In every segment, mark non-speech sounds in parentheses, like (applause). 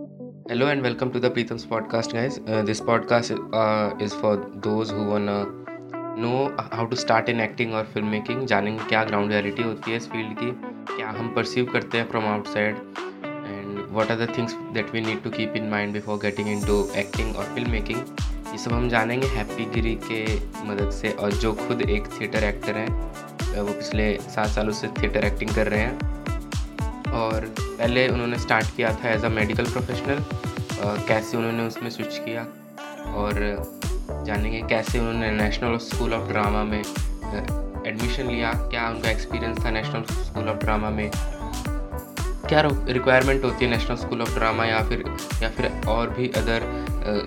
Hello and welcome to the Preetham's podcast, guys. Uh, this podcast uh, is for those who wanna know how to start in acting film making जानेंगे क्या ground reality होती है इस field की क्या हम perceive करते हैं and what are the things that we need to keep in mind before getting into acting और फ़िल्म मेकिंग ये सब हम जानेंगे हैप्पी गिरी के मदद से और जो खुद एक थिएटर एक्टर हैं वो पिछले सात सालों से थिएटर एक्टिंग कर रहे हैं और पहले उन्होंने स्टार्ट किया था एज अ मेडिकल प्रोफेशनल कैसे उन्होंने उसमें स्विच किया और जानेंगे कैसे उन्होंने नेशनल स्कूल ऑफ़ ड्रामा में एडमिशन लिया, क्या उनका एक्सपीरियंस था नेशनल स्कूल ऑफ़ ड्रामा में, क्या रिक्वायरमेंट होती है नेशनल स्कूल ऑफ़ ड्रामा या फिर या फिर और भी अदर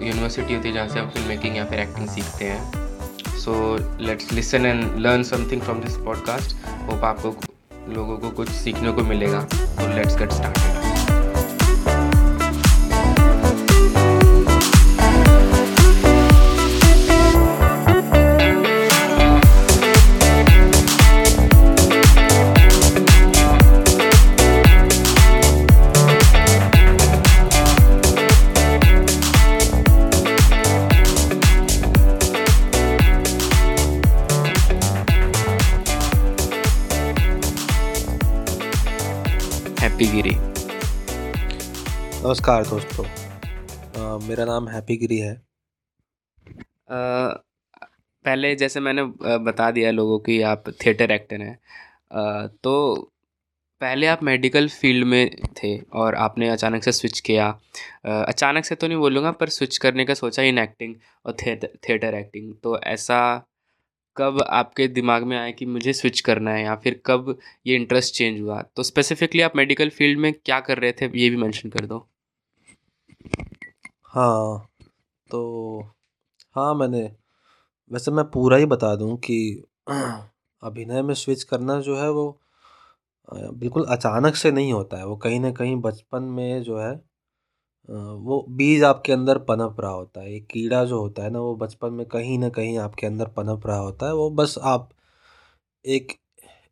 यूनिवर्सिटी होती है जहाँ से हम फ़िल्म मेकिंग या फिर एक्टिंग सीखते हैं। So let's listen and learn something from this podcast hope आपको लोगों को कुछ सीखने को मिलेगा तो लेट्स गेट स्टार्टेड गिरी। नमस्कार दोस्तों अ, मेरा नाम हैप्पी गिरी है। आ, पहले जैसे मैंने बता दिया लोगों की आप थिएटर एक्टर हैं तो पहले आप मेडिकल फ़ील्ड में थे और आपने अचानक से स्विच किया। अचानक से तो नहीं बोलूँगा पर स्विच करने का सोचा इन एक्टिंग और थिएटर थिएटर एक्टिंग तो ऐसा कब आपके दिमाग में आया कि मुझे स्विच करना है या फिर कब ये इंटरेस्ट चेंज हुआ? तो स्पेसिफिकली आप मेडिकल फ़ील्ड में क्या कर रहे थे, ये भी मेंशन कर दो। हाँ तो हाँ मैंने, वैसे मैं पूरा ही बता दूँ कि अभिनय में स्विच करना जो है वो बिल्कुल अचानक से नहीं होता है। वो कहीं ना कहीं बचपन में जो है वो बीज आपके अंदर पनप रहा होता है, एक कीड़ा जो होता है ना, वो बचपन में कहीं ना कहीं आपके अंदर पनप रहा होता है, वो बस आप एक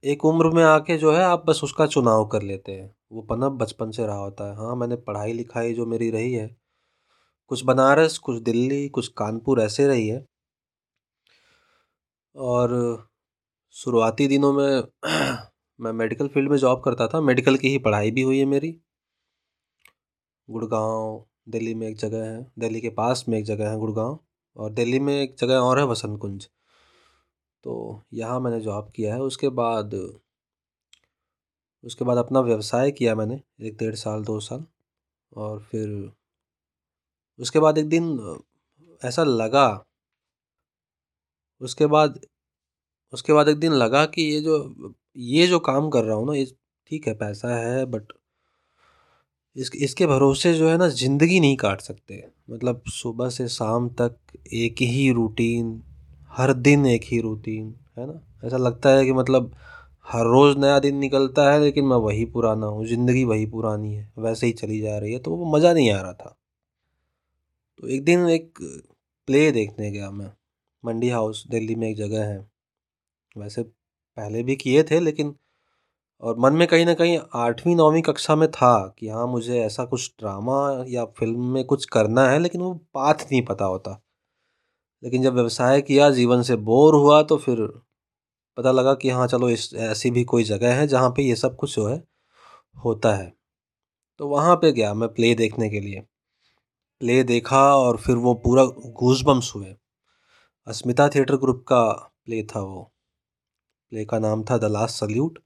एक उम्र में आके जो है आप बस उसका चुनाव कर लेते हैं। वो पनप बचपन से रहा होता है। हाँ मैंने पढ़ाई लिखाई जो मेरी रही है, कुछ बनारस, कुछ दिल्ली, कुछ कानपुर ऐसे रही है। और शुरुआती दिनों में (clears throat) मैं मेडिकल फ़ील्ड में जॉब करता था, मेडिकल की ही पढ़ाई भी हुई है मेरी। गुड़गांव, दिल्ली में एक जगह है, दिल्ली के पास में एक जगह है गुड़गांव, और दिल्ली में एक जगह और है वसंत कुंज तो यहाँ मैंने जॉब किया है, उसके बाद उसके बाद अपना व्यवसाय किया मैंने, एक डेढ़ साल, दो साल, और फिर उसके बाद एक दिन ऐसा लगा, उसके बाद उसके बाद एक दिन लगा कि ये जो ये जो काम कर रहा हूँ ना, ये ठीक है, पैसा है बट इस, इसके भरोसे जो है ना, ज़िंदगी नहीं काट सकते। मतलब सुबह से शाम तक एक ही रूटीन हर दिन एक ही रूटीन है ना? ऐसा लगता है कि मतलब हर रोज़ नया दिन निकलता है, लेकिन मैं वही पुराना हूँ, ज़िंदगी वही पुरानी है, वैसे ही चली जा रही है। तो वो मज़ा नहीं आ रहा था। तो एक दिन एक प्ले देखने गया मैं। मंडी हाउस, दिल्ली में एक जगह है। वैसे पहले भी किए थे, लेकिन और मन में कहीं ना कहीं आठवीं, नौवीं कक्षा में था कि हाँ मुझे ऐसा कुछ ड्रामा या फ़िल्म में कुछ करना है, लेकिन वो पाथ नहीं पता होता। लेकिन जब व्यवसाय किया, जीवन से बोर हुआ तो फिर पता लगा कि हाँ चलो इस, ऐसी भी कोई जगह है जहाँ पे ये सब कुछ जो है, होता है। तो वहाँ पे गया मैं प्ले देखने के लिए। प्ले देखा और फिर वो पूरा गूजबम्स हुए। अस्मिता थिएटर ग्रुप का प्ले था वो। प्ले का नाम था द लास्ट सल्यूट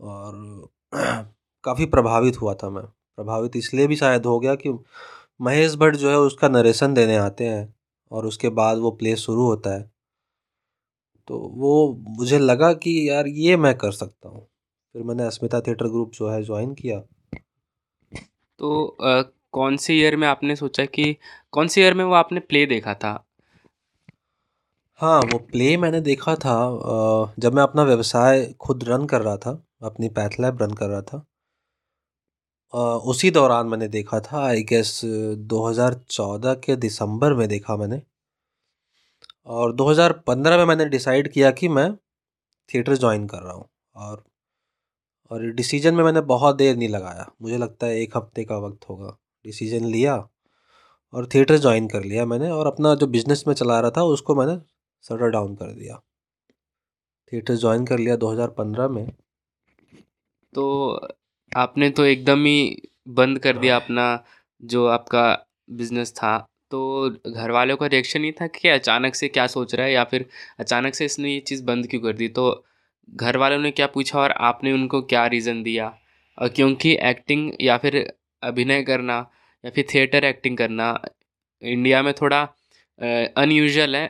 और (clears throat) काफ़ी प्रभावित हुआ था मैं। प्रभावित इसलिए भी शायद हो गया कि महेश भट्ट जो है उसका नरेशन देने आते हैं और उसके बाद वो प्ले शुरू होता है। तो वो मुझे लगा कि यार ये मैं कर सकता हूँ। फिर मैंने अस्मिता थिएटर ग्रुप जो है ज्वाइन किया। तो अ, कौन से ईयर में आपने सोचा कि कौन से ईयर में वो आपने प्ले देखा था? हाँ वो प्ले मैंने देखा था जब मैं अपना व्यवसाय खुद रन कर रहा था। अपनी पैथ लैब रन कर रहा था। अ, उसी दौरान मैंने देखा था आई गेस 2014 के दिसंबर में देखा मैंने। और 2015 में मैंने डिसाइड किया कि मैं थिएटर ज्वाइन कर रहा हूँ। और और डिसीज़न में मैंने बहुत देर नहीं लगाया। मुझे लगता है एक हफ़्ते का वक्त होगा। डिसीज़न लिया और थिएटर ज्वाइन कर लिया मैंने और अपना जो बिज़नेस में चला रहा था उसको मैंने शटर डाउन कर दिया। थिएटर ज्वाइन कर लिया 2015 में। तो आपने तो एकदम ही बंद कर दिया अपना जो आपका बिज़नेस था। तो घर वालों का रिएक्शन नहीं था कि अचानक से क्या सोच रहा है या फिर अचानक से इसने ये चीज़ बंद क्यों कर दी? तो घर वालों ने क्या पूछा और आपने उनको क्या रीज़न दिया? और क्योंकि एक्टिंग या फिर अभिनय करना या फिर थिएटर एक्टिंग करना इंडिया में थोड़ा अनयूजुअल है।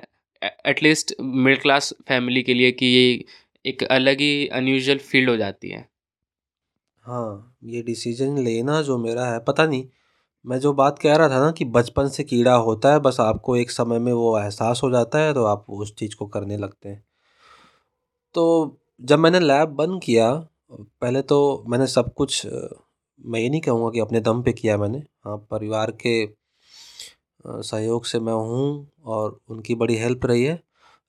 एटलीस्ट मिडिल क्लास फैमिली के लिए कि ये एक अलग ही अनयूजल फ़ील्ड हो जाती है। हाँ ये डिसीज़न लेना जो मेरा है, पता नहीं, मैं जो बात कह रहा था ना कि बचपन से कीड़ा होता है, बस आपको एक समय में वो एहसास हो जाता है तो आप उस चीज़ को करने लगते हैं। तो जब मैंने लैब बंद किया, पहले तो मैंने सब कुछ, मैं ये नहीं कहूँगा कि अपने दम पे किया मैंने हाँ परिवार के सहयोग से मैं हूँ और उनकी बड़ी हेल्प रही है।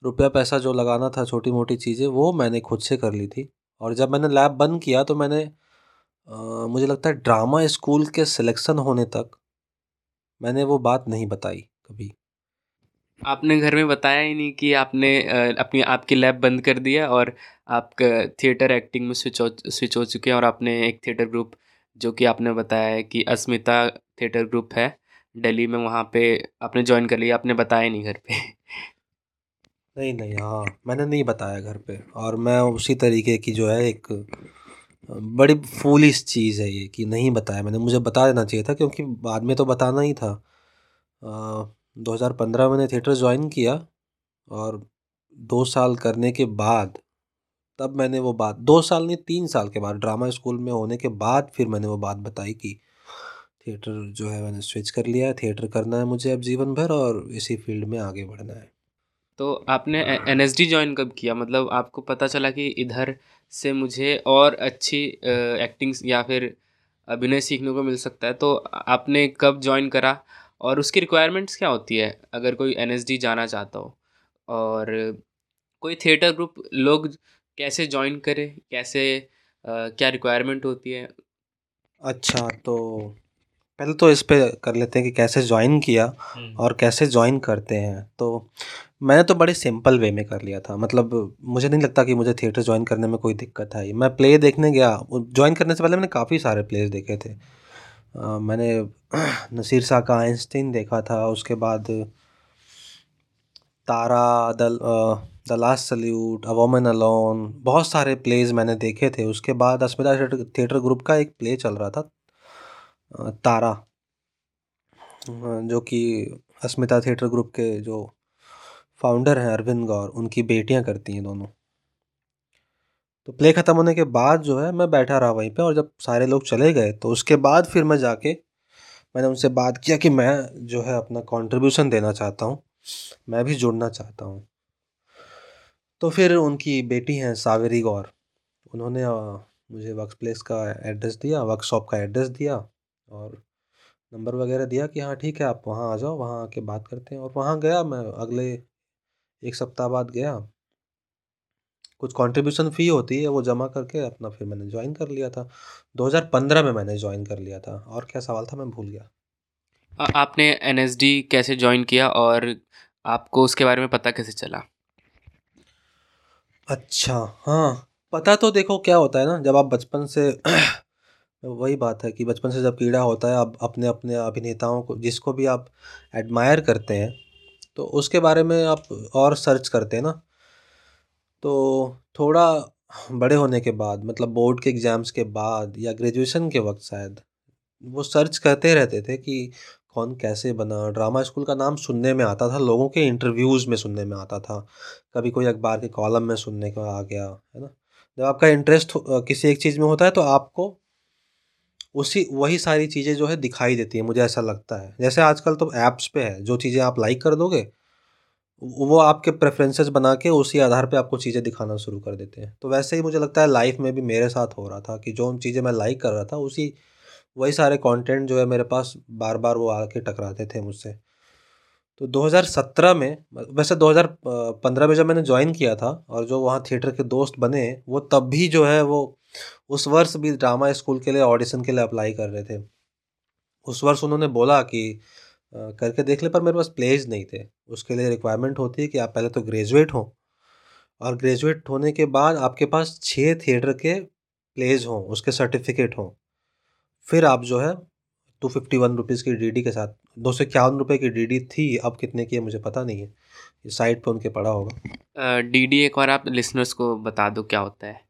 रुपया पैसा जो लगाना था छोटी मोटी चीज़ें, वो मैंने खुद से कर ली थी। और जब मैंने लैब बंद किया तो मैंने मुझे लगता है ड्रामा स्कूल के सिलेक्शन होने तक मैंने वो बात नहीं बताई कभी। आपने घर में बताया ही नहीं कि आपने अपनी आपकी लैब बंद कर दिया और आप थिएटर एक्टिंग में स्विच हो स्विच हो चुके हैं और आपने एक थिएटर ग्रुप जो कि आपने बताया है कि अस्मिता थिएटर ग्रुप है दिल्ली में वहाँ पे आपने ज्वाइन कर लिया आपने बताया नहीं घर पे। नहीं नहीं हाँ मैंने नहीं बताया घर पे और मैं उसी तरीके की जो है एक बड़ी फूलिश चीज़ है ये कि नहीं बताया मैंने। मुझे बता देना चाहिए था क्योंकि बाद में तो बताना ही था। दो हज़ार पंद्रह मैंने थिएटर ज्वाइन किया और दो साल करने के बाद तब मैंने वो बात दो साल नहीं तीन साल के बाद ड्रामा स्कूल में होने के बाद फिर मैंने वो बात बताई कि थिएटर जो है मैंने स्विच कर लिया है थिएटर करना है मुझे अब जीवन भर और इसी फ़ील्ड में आगे बढ़ना है। तो आपने एन एस डी ज्वाइन कब किया? मतलब आपको पता चला कि इधर से मुझे और अच्छी एक्टिंग्स या फिर अभिनय सीखने को मिल सकता है। तो आपने कब ज्वाइन करा और उसकी रिक्वायरमेंट्स क्या होती है अगर कोई एन एस डी जाना चाहता हो? और कोई थिएटर ग्रुप लोग कैसे ज्वाइन करें? कैसे आ, क्या रिक्वायरमेंट होती है? अच्छा तो पहले तो इस पे कर लेते हैं कि कैसे ज्वाइन किया हम्म। और कैसे ज्वाइन करते हैं। तो मैंने तो बड़े सिंपल वे में कर लिया था। मतलब मुझे नहीं लगता कि मुझे थिएटर ज्वाइन करने में कोई दिक्कत आई। मैं प्ले देखने गया। ज्वाइन करने से पहले मैंने काफ़ी सारे प्लेस देखे थे। आ, मैंने (clears throat) नसीर शाह का आइंस्टीन देखा था। उसके बाद Tara Dal the last salute a woman alone बहुत सारे प्लेज मैंने देखे थे। उसके बाद अस्मिता थिएटर ग्रुप का एक प्ले चल रहा था। तारा जो कि अस्मिता थिएटर ग्रुप के जो फाउंडर हैं अरविंद गौर, उनकी बेटियाँ करती हैं दोनों। तो प्ले ख़त्म होने के बाद जो है, मैं बैठा रहा वहीं पे और जब सारे लोग चले गए तो उसके बाद फिर मैं जाके मैंने उनसे बात किया कि मैं जो है अपना कंट्रीब्यूशन देना चाहता हूँ, मैं भी जुड़ना चाहता हूँ। तो फिर उनकी बेटी हैं सावेरी गौर, उन्होंने मुझे वर्क प्लेस का एड्रेस दिया वर्कशॉप का एड्रेस दिया और नंबर वगैरह दिया कि हाँ ठीक है आप वहाँ आ जाओ वहाँ आके बात करते हैं। और वहाँ गया मैं अगले एक सप्ताह बाद गया। कुछ कंट्रीब्यूशन फ़ी होती है वो जमा करके अपना फिर मैंने ज्वाइन कर लिया था। 2015 में मैंने ज्वाइन कर लिया था। और क्या सवाल था मैं भूल गया। आपने एनएसडी कैसे ज्वाइन किया और आपको उसके बारे में पता कैसे चला? अच्छा हाँ। पता तो देखो क्या होता है ना जब आप बचपन से वही बात है कि बचपन से जब कीड़ा होता है आप अपने अपने अभिनेताओं को, जिसको भी आप एडमायर करते हैं तो उसके बारे में आप और सर्च करते हैं ना। तो थोड़ा बड़े होने के बाद मतलब बोर्ड के एग्ज़ाम्स के बाद या ग्रेजुएशन के वक्त शायद, वो सर्च करते रहते थे कि कौन कैसे बना। ड्रामा स्कूल का नाम सुनने में आता था, लोगों के इंटरव्यूज़ में सुनने में आता था। कभी कोई अखबार के कॉलम में सुनने का आ गया, है ना। जब आपका इंटरेस्ट किसी एक चीज़ में होता है तो आपको उसी, वही सारी चीज़ें जो है दिखाई देती है, मुझे ऐसा लगता है। जैसे आजकल तो ऐप्स पे है, जो चीज़ें आप लाइक कर दोगे, वो आपके प्रेफरेंसेस बना के उसी आधार पे आपको चीज़ें दिखाना शुरू कर देते हैं। तो वैसे ही मुझे लगता है लाइफ में भी मेरे साथ हो रहा था कि जो चीज़ें मैं लाइक कर रहा था, उसी, वही सारे कंटेंट जो है मेरे पास बार बार वो आके टकराते थे मुझसे। तो 2017 में, वैसे 2015 में जब मैंने ज्वाइन किया था और जो वहाँ थिएटर के दोस्त बने, वो तब भी जो है वो उस वर्ष भी ड्रामा स्कूल के लिए ऑडिशन के लिए अप्लाई कर रहे थे। उस वर्ष उन्होंने बोला कि करके देख ले, पर मेरे पास प्लेज नहीं थे। उसके लिए रिक्वायरमेंट होती है कि आप पहले तो ग्रेजुएट हों। और ग्रेजुएट होने के बाद आपके पास छः थिएटर के प्लेज हों, उसके सर्टिफिकेट हों। फिर आप जो है टू फिफ्टी वन रुपीज़ की डी के साथ दो सौ इक्यावन रुपये की डी डी थी अब कितने की है मुझे पता नहीं है। साइट पे उनके पड़ा होगा। डी डी एक बार आप लिसनर्स को बता दो क्या होता है।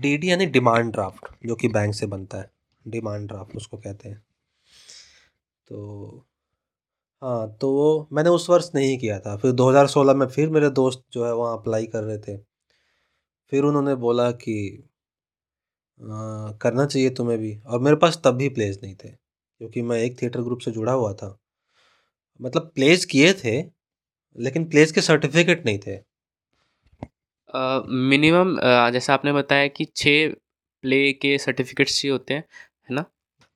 डी डी यानी डिमांड ड्राफ्ट जो कि बैंक से बनता है। डिमांड ड्राफ्ट उसको कहते हैं। तो हाँ तो वो मैंने उस वर्ष नहीं किया था। फिर 2016 में फिर मेरे दोस्त जो है वहाँ अप्लाई कर रहे थे। फिर उन्होंने बोला कि आ, करना चाहिए तुम्हें भी। और मेरे पास तब भी प्लेस नहीं थे। क्योंकि मैं एक थिएटर ग्रुप से जुड़ा हुआ था। मतलब प्लेस किए थे लेकिन प्लेस के सर्टिफिकेट नहीं थे। मिनिमम जैसे आपने बताया कि छः प्ले के सर्टिफिकेट्स चाहिए होते हैं है ना?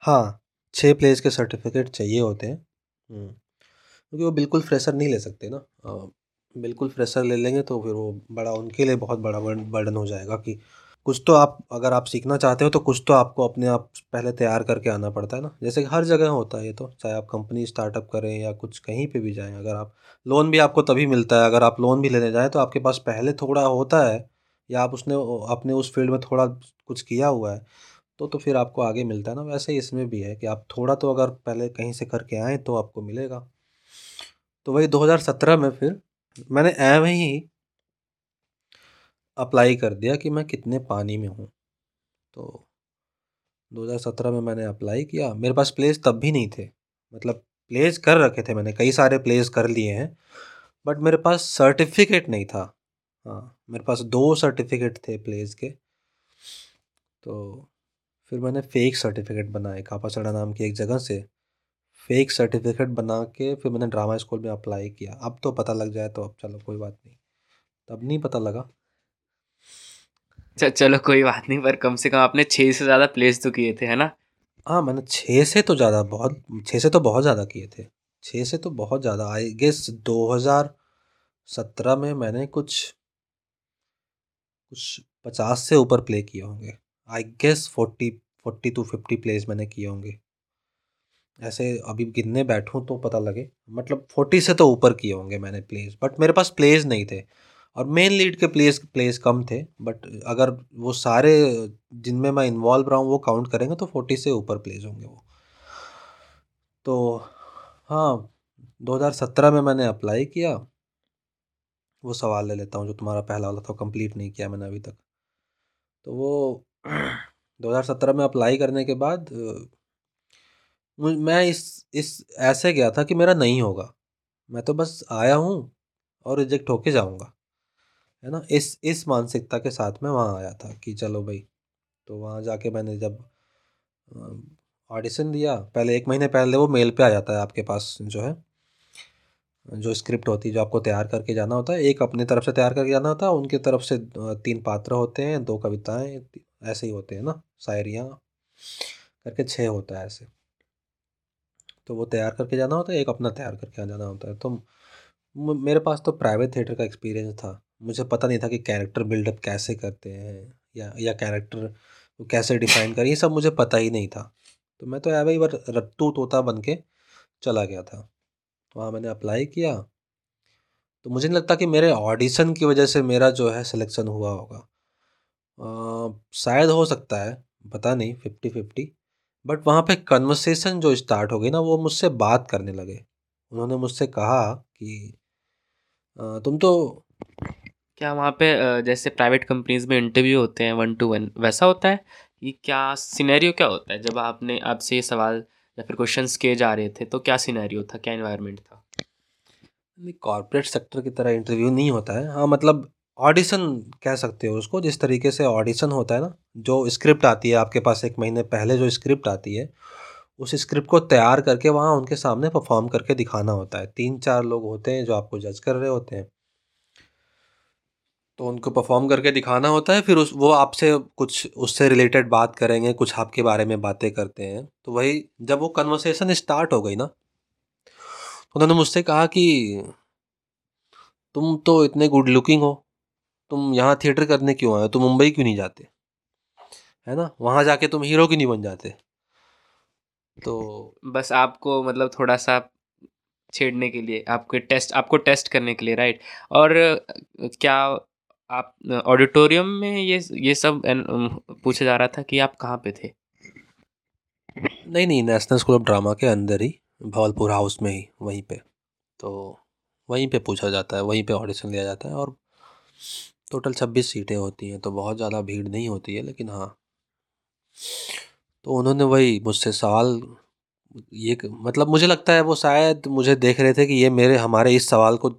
हाँ छः प्लेस के सर्टिफिकेट चाहिए होते हैं। हम्म, क्योंकि वो बिल्कुल फ्रेशर नहीं ले सकते ना। बिल्कुल फ्रेशर ले लेंगे तो फिर वो बड़ा उनके लिए बहुत बड़ा बर्डन हो जाएगा कि कुछ तो आप, अगर आप सीखना चाहते हो तो कुछ तो आपको अपने आप पहले तैयार करके आना पड़ता है ना। जैसे हर जगह होता है ये तो चाहे आप कंपनी स्टार्टअप करें या कुछ कहीं पे भी जाएँ, अगर आप, लोन भी आपको तभी मिलता है, अगर आप लोन भी लेने जाएँ तो आपके पास पहले थोड़ा होता है, या आप उसने अपने उस फ़ील्ड में थोड़ा कुछ किया हुआ है तो तो फिर आपको आगे मिलता है ना। वैसे ही इसमें भी है कि आप थोड़ा तो अगर पहले कहीं से करके आएँ तो आपको मिलेगा। तो वही 2017 में फिर मैंने एवं ही अप्लाई कर दिया कि मैं कितने पानी में हूँ। तो 2017 में मैंने अप्लाई किया। मेरे पास प्लेस तब भी नहीं थे। मतलब प्लेस कर रखे थे मैंने, कई सारे प्लेस कर लिए हैं बट मेरे पास सर्टिफिकेट नहीं था। हाँ मेरे पास दो सर्टिफिकेट थे प्लेस के। तो फिर मैंने फ़ेक सर्टिफिकेट बनाए कापासड़ा नाम की एक जगह से। फ़ेक सर्टिफिकेट बना के फिर मैंने ड्रामा स्कूल में अप्लाई किया। अब तो पता लग जाए तो अब चलो कोई बात नहीं। तब नहीं पता लगा। चलो कोई बात नहीं, पर कम से कम आपने छः से ज़्यादा प्लेस तो किए थे, है ना? हाँ मैंने छः से तो ज़्यादा बहुत छः से तो बहुत ज़्यादा किए थे। छः से तो बहुत ज़्यादा आई गेस दो हज़ार सत्रह में मैंने कुछ कुछ पचास से ऊपर प्ले किए होंगे। I guess forty forty to fifty plays मैंने किए होंगे। ऐसे अभी गिनने बैठूँ तो पता लगे। मतलब फोर्टी से तो ऊपर किए होंगे मैंने प्लेस बट मेरे पास प्लेस नहीं थे। और मेन लीड के प्लेस प्लेस कम थे बट अगर वो सारे जिनमें मैं इन्वॉल्व रहा हूँ, वो काउंट करेंगे तो फोर्टी से ऊपर प्लेस होंगे वो। तो हाँ 2017 में मैंने अप्लाई किया। वो सवाल ले लेता हूँ, जो तुम्हारा पहला वाला था कंप्लीट नहीं किया मैंने अभी तक। तो वो (clears throat) 2017 में अप्लाई करने के बाद, मैं इस इस, ऐसे गया था कि मेरा नहीं होगा। मैं तो बस आया हूँ और रिजेक्ट होके जाऊँगा। है ना? इस इस मानसिकता के साथ में वहाँ आया था कि चलो भाई तो वहाँ जाके मैंने जब ऑडिशन दिया, पहले एक महीने पहले वो मेल पे आ जाता है आपके पास जो है, जो स्क्रिप्ट होती है, जो आपको तैयार करके जाना होता है। एक अपनी तरफ़ से तैयार करके जाना होता है, उनके तरफ़ से तीन पात्र होते हैं, दो कविताएँ ऐसे ही होते हैं ना, शायरियाँ करके छः होता है ऐसे। तो वो तैयार करके जाना होता है, एक अपना तैयार करके आ जाना होता है। तो मेरे पास तो प्राइवेट थिएटर का एक्सपीरियंस था। मुझे पता नहीं था कि कैरेक्टर बिल्डअप कैसे करते हैं या या कैरेक्टर को कैसे डिफाइन करें, ये सब मुझे पता ही नहीं था। तो मैं तो ऐसे ही बार रट्टू तोता बन के चला गया था। वहाँ मैंने अप्लाई किया। तो मुझे नहीं लगता कि मेरे ऑडिशन की वजह से मेरा जो है सिलेक्शन हुआ होगा। शायद हो सकता है, पता नहीं फिफ्टी फिफ्टी बट वहाँ पे कन्वर्सेशन जो स्टार्ट हो गई ना, वो मुझसे बात करने लगे। उन्होंने मुझसे कहा कि तुम तो क्या वहाँ पे जैसे प्राइवेट कंपनीज़ में इंटरव्यू होते हैं वन टू वन वैसा होता है? कि क्या सिनेरियो क्या होता है? जब आपने आपसे ये सवाल या फिर क्वेश्चंस किए जा रहे थे तो क्या सिनेरियो था? क्या इन्वायरमेंट था? नहीं कॉरपोरेट सेक्टर की तरह इंटरव्यू नहीं होता है। हाँ मतलब ऑडिशन कह सकते हो उसको, जिस तरीके से ऑडिशन होता है ना, जो स्क्रिप्ट आती है, आपके पास एक महीने पहले जो स्क्रिप्ट आती है, उस स्क्रिप्ट को तैयार करके वहाँ उनके सामने परफॉर्म करके दिखाना होता है। तीन चार लोग होते हैं जो आपको जज कर रहे होते हैं। तो उनको परफॉर्म करके दिखाना होता है फिर उस वो आपसे कुछ उससे रिलेटेड बात करेंगे कुछ आपके बारे में बातें करते हैं। तो वही जब वो कन्वर्सेशन स्टार्ट हो गई ना तो उन्होंने मुझसे कहा कि तुम तो इतने गुड लुकिंग हो तुम यहाँ थिएटर करने क्यों आए तुम मुंबई क्यों नहीं जाते? है ना? वहाँ जाके तुम हीरो क्यों नहीं बन जाते? तो बस आपको मतलब थोड़ा-सा छेड़ने के लिए, आपके टेस्ट आपको टेस्ट करने के लिए राइट? और क्या आप ऑडिटोरियम में ये ये सब पूछा जा रहा था कि आप कहाँ पे थे? नहीं, नहीं, नेशनल स्कूल ऑफ़ ड्रामा के अंदर ही, भवलपुर हाउस में ही, वहीं पे। तो वहीं पे पूछा जाता है, वहीं पे ऑडिशन लिया जाता है और टोटल छब्बीस सीटें होती हैं, तो बहुत ज़्यादा भीड़ नहीं होती है, लेकिन हाँ तो उन्होंने वही मुझसे सवाल ये मतलब मुझे लगता है वो शायद मुझे देख रहे थे कि ये मेरे हमारे इस सवाल को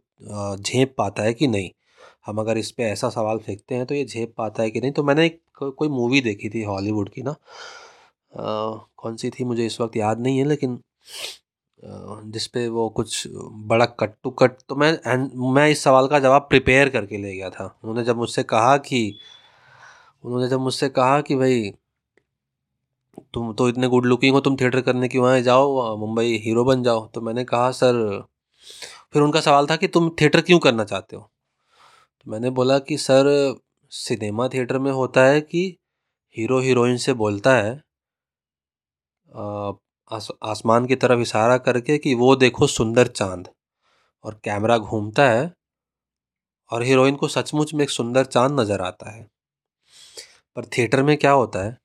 झेप पाता है कि नहीं हम अगर इस पर ऐसा सवाल फेंकते हैं तो ये झेप पाता है कि नहीं? तो मैंने एक को, कोई मूवी देखी थी हॉलीवुड की ना। आ, कौन सी थी मुझे इस वक्त याद नहीं है लेकिन जिसपे वो कुछ बड़ा कट टू कट तो मैं मैं इस सवाल का जवाब प्रिपेयर करके ले गया था। उन्होंने जब मुझसे कहा कि उन्होंने जब मुझसे कहा कि भाई तुम तो इतने गुड लुकिंग हो तुम थिएटर करने की वहाँ जाओ मुंबई हीरो बन जाओ। तो मैंने कहा सर फिर उनका सवाल था कि तुम थिएटर क्यों करना चाहते हो? मैंने बोला कि सर सिनेमा थिएटर में होता है कि हीरो हीरोइन से बोलता है? आस, आसमान की तरफ़ इशारा करके कि वो देखो सुंदर चाँद और कैमरा घूमता है और हीरोइन को सचमुच में एक सुंदर चाँद नज़र आता है। पर थिएटर में क्या होता है?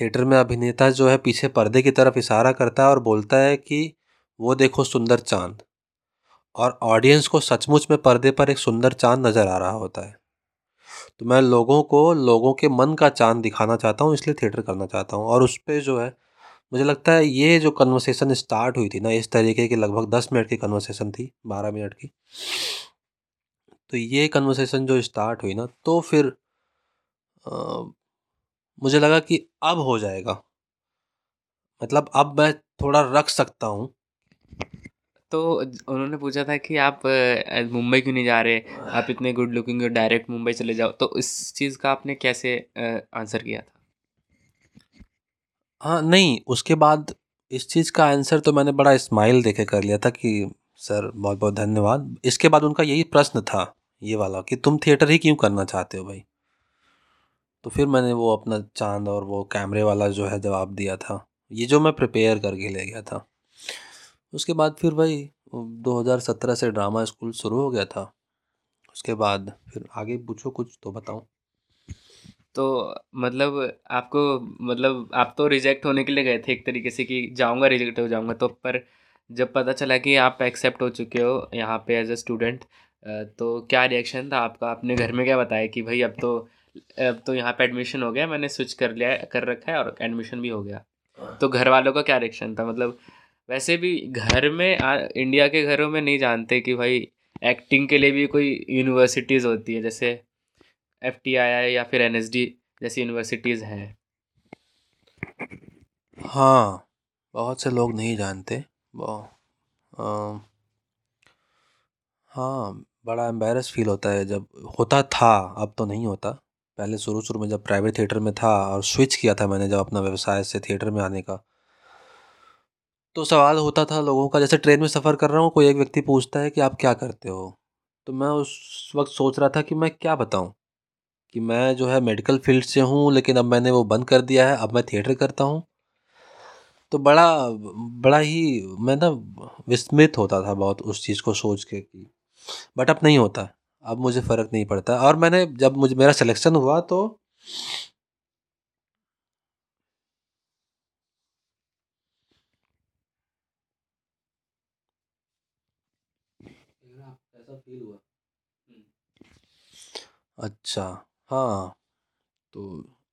थिएटर में अभिनेता जो है पीछे पर्दे की तरफ़ इशारा करता है और बोलता है कि वो देखो सुंदर चाँद। और ऑडियंस को सचमुच में पर्दे पर एक सुंदर चाँद नज़र आ रहा होता है। तो मैं लोगों को लोगों के मन का चाँद दिखाना चाहता हूँ इसलिए थिएटर करना चाहता हूँ। और उस पर जो है मुझे लगता है ये जो कन्वर्सेशन स्टार्ट हुई थी ना इस तरीके की लगभग दस मिनट की कन्वर्सेशन थी बारह मिनट की। तो ये कन्वर्सेशन जो स्टार्ट हुई ना तो फिर आ, मुझे लगा कि अब हो जाएगा। मतलब अब मैं थोड़ा रख सकता हूँ तो उन्होंने पूछा था कि आप मुंबई क्यों नहीं जा रहे? आप इतने गुड लुकिंग हो डायरेक्ट मुंबई चले जाओ। तो इस चीज़ का आपने कैसे आंसर किया था? हाँ नहीं, उसके बाद इस चीज़ का आंसर तो मैंने बड़ा स्माइल देखे कर लिया था कि, सर बहुत बहुत धन्यवाद। इसके बाद उनका यही प्रश्न था, ये वाला कि, तुम थिएटर ही क्यों करना चाहते हो भाई? तो फिर मैंने वो अपना चाँद और वो कैमरे वाला जो है जवाब दिया था। ये जो मैं प्रिपेयर करके ले गया था। उसके बाद फिर भाई 2017 से ड्रामा स्कूल शुरू हो गया था। उसके बाद फिर आगे पूछो कुछ तो बताऊँ तो मतलब आपको मतलब आप तो रिजेक्ट होने के लिए गए थे एक तरीके से कि जाऊँगा रिजेक्ट हो जाऊँगा तो पर जब पता चला कि आप एक्सेप्ट हो चुके हो यहाँ पे एज अ स्टूडेंट तो क्या रिएक्शन था आपका? आपने घर में क्या बताया कि भाई अब तो अब तो यहाँ पे एडमिशन हो गया, मैंने स्विच कर लिया, कर रखा है और एडमिशन भी हो गया। तो घर वालों का क्या रिएक्शन था? मतलब वैसे भी घर में आ, इंडिया के घरों में नहीं जानते कि भाई एक्टिंग के लिए भी कोई यूनिवर्सिटीज़ होती है जैसे एफ़ टी आई आई या फिर एन एस डी जैसी यूनिवर्सिटीज़ हैं। हाँ बहुत से लोग नहीं जानते। हाँ बड़ा एम्बेरस फील होता है जब होता था अब तो नहीं होता। पहले शुरू शुरू में जब प्राइवेट थिएटर में था और स्विच किया था मैंने जब अपना व्यवसाय से थिएटर में आने का तो सवाल होता था लोगों का, जैसे ट्रेन में सफ़र कर रहा हूँ, कोई एक व्यक्ति पूछता है कि आप क्या करते हो? तो मैं उस वक्त सोच रहा था कि मैं क्या बताऊँ? कि मैं जो है मेडिकल फ़ील्ड से हूँ, लेकिन अब मैंने वो बंद कर दिया है, अब मैं थिएटर करता हूँ। तो बड़ा बड़ा ही मैं ना विस्मित होता था बहुत उस चीज़ को सोच के कि बट अब नहीं होता, अब मुझे फ़र्क नहीं पड़ता। और मैंने जब मुझे, मेरा सिलेक्शन हुआ तो अच्छा हाँ। तो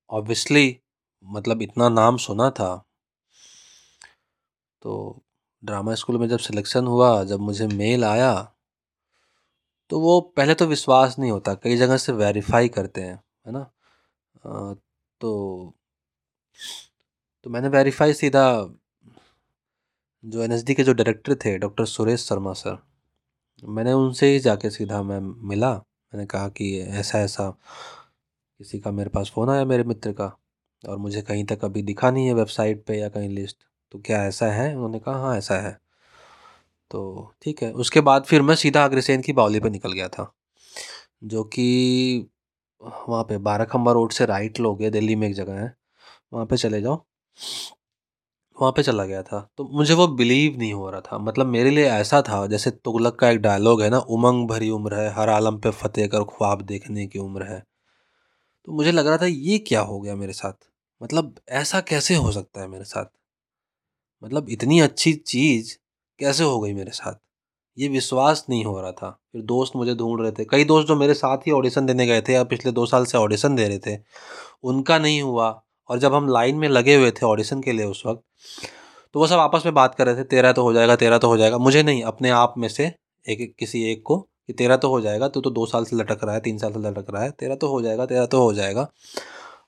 ऑब्वियसली मतलब इतना नाम सुना था। तो ड्रामा स्कूल में जब सिलेक्शन हुआ, जब मुझे मेल आया तो वो पहले तो विश्वास नहीं होता, कई जगह से वेरीफाई करते हैं, है ना? तो तो मैंने वेरीफाई सीधा जो एनएसडी के जो डायरेक्टर थे डॉक्टर सुरेश शर्मा सर मैंने उनसे ही जाके सीधा मैं मिला। मैंने कहा कि ऐसा ऐसा। किसी का मेरे पास फ़ोन आया मेरे मित्र का और मुझे कहीं तक अभी दिखा नहीं है वेबसाइट पे या कहीं लिस्ट। तो क्या ऐसा है? उन्होंने कहा हाँ ऐसा है। तो ठीक है। उसके बाद फिर मैं सीधा अग्रसेन की बावली पे निकल गया था, जो कि वहाँ पे खम्बा रोड से राइट लोगे, दिल्ली में एक जगह है, वहाँ पे चले जाओ। वहाँ पे चला गया था। तो मुझे वो बिलीव नहीं हो रहा था। मतलब मेरे लिए ऐसा था, जैसे तुगलक का एक डायलॉग है ना, उमंग भरी उम्र है, हर आलम पे फतेह कर ख्वाब देखने की उम्र है। तो मुझे लग रहा था ये क्या हो गया मेरे साथ? मतलब ऐसा कैसे हो सकता है मेरे साथ? मतलब इतनी अच्छी चीज़ कैसे हो गई मेरे साथ? ये विश्वास नहीं हो रहा था। फिर दोस्त मुझे ढूंढ रहे थे। कई दोस्त जो मेरे साथ ही ऑडिशन देने गए थे या पिछले दो साल से ऑडिशन दे रहे थे, उनका नहीं हुआ। और जब हम लाइन में लगे हुए थे ऑडिशन के लिए उस वक्त तो वो सब आपस में बात कर रहे थे, तेरा तो हो जाएगा, तेरा तो हो जाएगा। मुझे नहीं, अपने आप में से एक किसी एक को कि तेरा तो हो जाएगा, तू तो दो साल से लटक रहा है, तीन साल से लटक रहा है, तेरा तो हो जाएगा, तेरा तो हो जाएगा।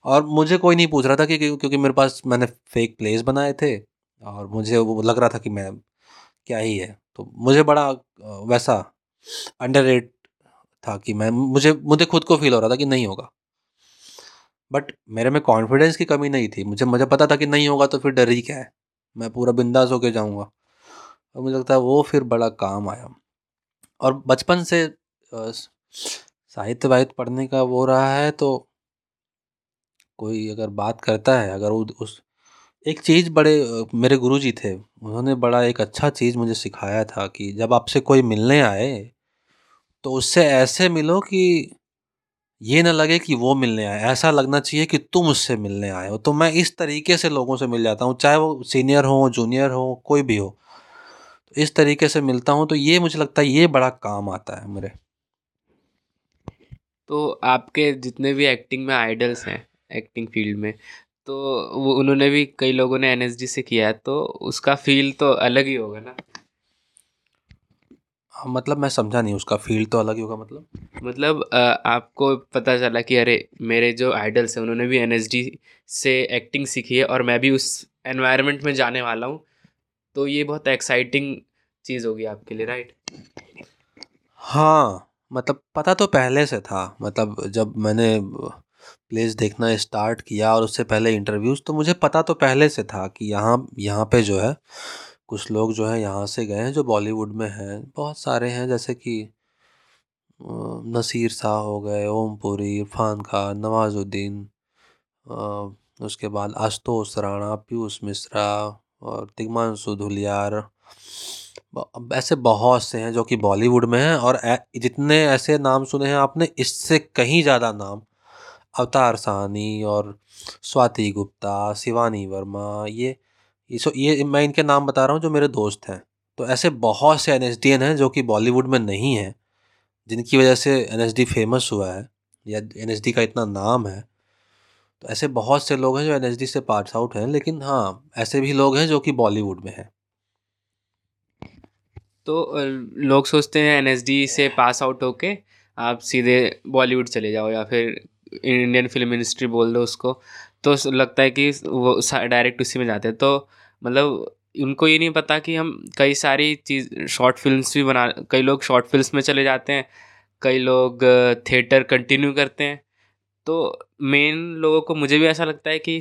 और मुझे कोई नहीं पूछ रहा था कि क्योंकि मेरे पास मैंने फेक प्लेस बनाए थे और मुझे वो लग रहा था कि मैं, क्या ही है। तो मुझे बड़ा वैसा अंडर था कि मैं, मुझे मुझे खुद को फील हो रहा था कि नहीं होगा। बट मेरे में कॉन्फिडेंस की कमी नहीं थी। मुझे मुझे पता था कि नहीं होगा तो फिर डर ही क्या है। मैं पूरा बिंदास होके जाऊँगा। और मुझे लगता है वो फिर बड़ा काम आया। और बचपन से साहित्य वाहित्य पढ़ने का वो रहा है तो कोई अगर बात करता है, अगर उस, एक चीज़ बड़े मेरे गुरुजी थे। उन्होंने बड़ा एक अच्छा चीज़ मुझे सिखाया था कि जब आपसे कोई मिलने आए तो उससे ऐसे मिलो कि ये ना लगे कि वो मिलने आए ऐसा लगना चाहिए कि तुम उससे मिलने आए हो। तो मैं इस तरीके से लोगों से मिल जाता हूँ चाहे वो सीनियर हो जूनियर हो कोई भी हो। तो इस तरीके से मिलता हूँ तो ये मुझे लगता है ये बड़ा काम आता है मेरे। तो आपके जितने भी एक्टिंग में आइडल्स हैं एक्टिंग फ़ील्ड में तो वो उन्होंने भी कई लोगों ने एन से किया है तो उसका फील तो अलग ही होगा ना? हाँ, मतलब मैं समझा नहीं उसका फील तो अलग ही होगा मतलब? मतलब आपको पता चला कि अरे, मेरे जो आइडल्स हैं, उन्होंने भी एनएसडी से एक्टिंग सीखी है और मैं भी उस एनवायरनमेंट में जाने वाला हूँ। तो ये बहुत एक्साइटिंग चीज़ होगी आपके लिए राइट हाँ मतलब पता तो पहले से था। मतलब जब मैंने प्लेस देखना स्टार्ट किया और उससे पहले इंटरव्यूज़ तो मुझे पता तो पहले से था कि यहाँ यहाँ पे जो है, कुछ लोग जो है यहाँ से गए हैं, जो बॉलीवुड में हैं, बहुत सारे हैं, जैसे कि नसीर शाह हो गए, ओमपुरी, इरफान खान, नवाजुद्दीन उसके बाद आशुतोष राणा, पीयूष मिश्रा और तिग्मांशु धुलियार। ऐसे बहुत से हैं जो कि बॉलीवुड में हैं और जितने ऐसे नाम सुने हैं आपने, इससे कहीं ज़्यादा नाम। अवतार साहनी और स्वाति गुप्ता, शिवानी वर्मा, ये ये ये मैं इनके नाम बता रहा हूँ जो मेरे दोस्त हैं। तो ऐसे बहुत से एनएसडीएन हैं जो कि बॉलीवुड में नहीं हैं। जिनकी वजह से एनएसडी फ़ेमस हुआ है, या एनएसडी का इतना नाम है तो ऐसे बहुत से लोग हैं जो एनएसडी से पास आउट हैं, लेकिन हाँ ऐसे भी लोग हैं जो कि बॉलीवुड में हैं। तो लोग सोचते हैं एनएसडी से पास आउट होके आप सीधे बॉलीवुड चले जाओ, या फिर इंडियन फ़िल्म इंडस्ट्री बोल दो उसको तो लगता है कि वो डायरेक्ट उसी में जाते हैं। तो मतलब उनको ये नहीं पता कि हम कई सारी चीज़ शॉर्ट फिल्म्स भी बना, कई लोग शॉर्ट फिल्म्स में चले जाते हैं, कई लोग थिएटर कंटिन्यू करते हैं। तो मेन लोगों को मुझे भी ऐसा लगता है कि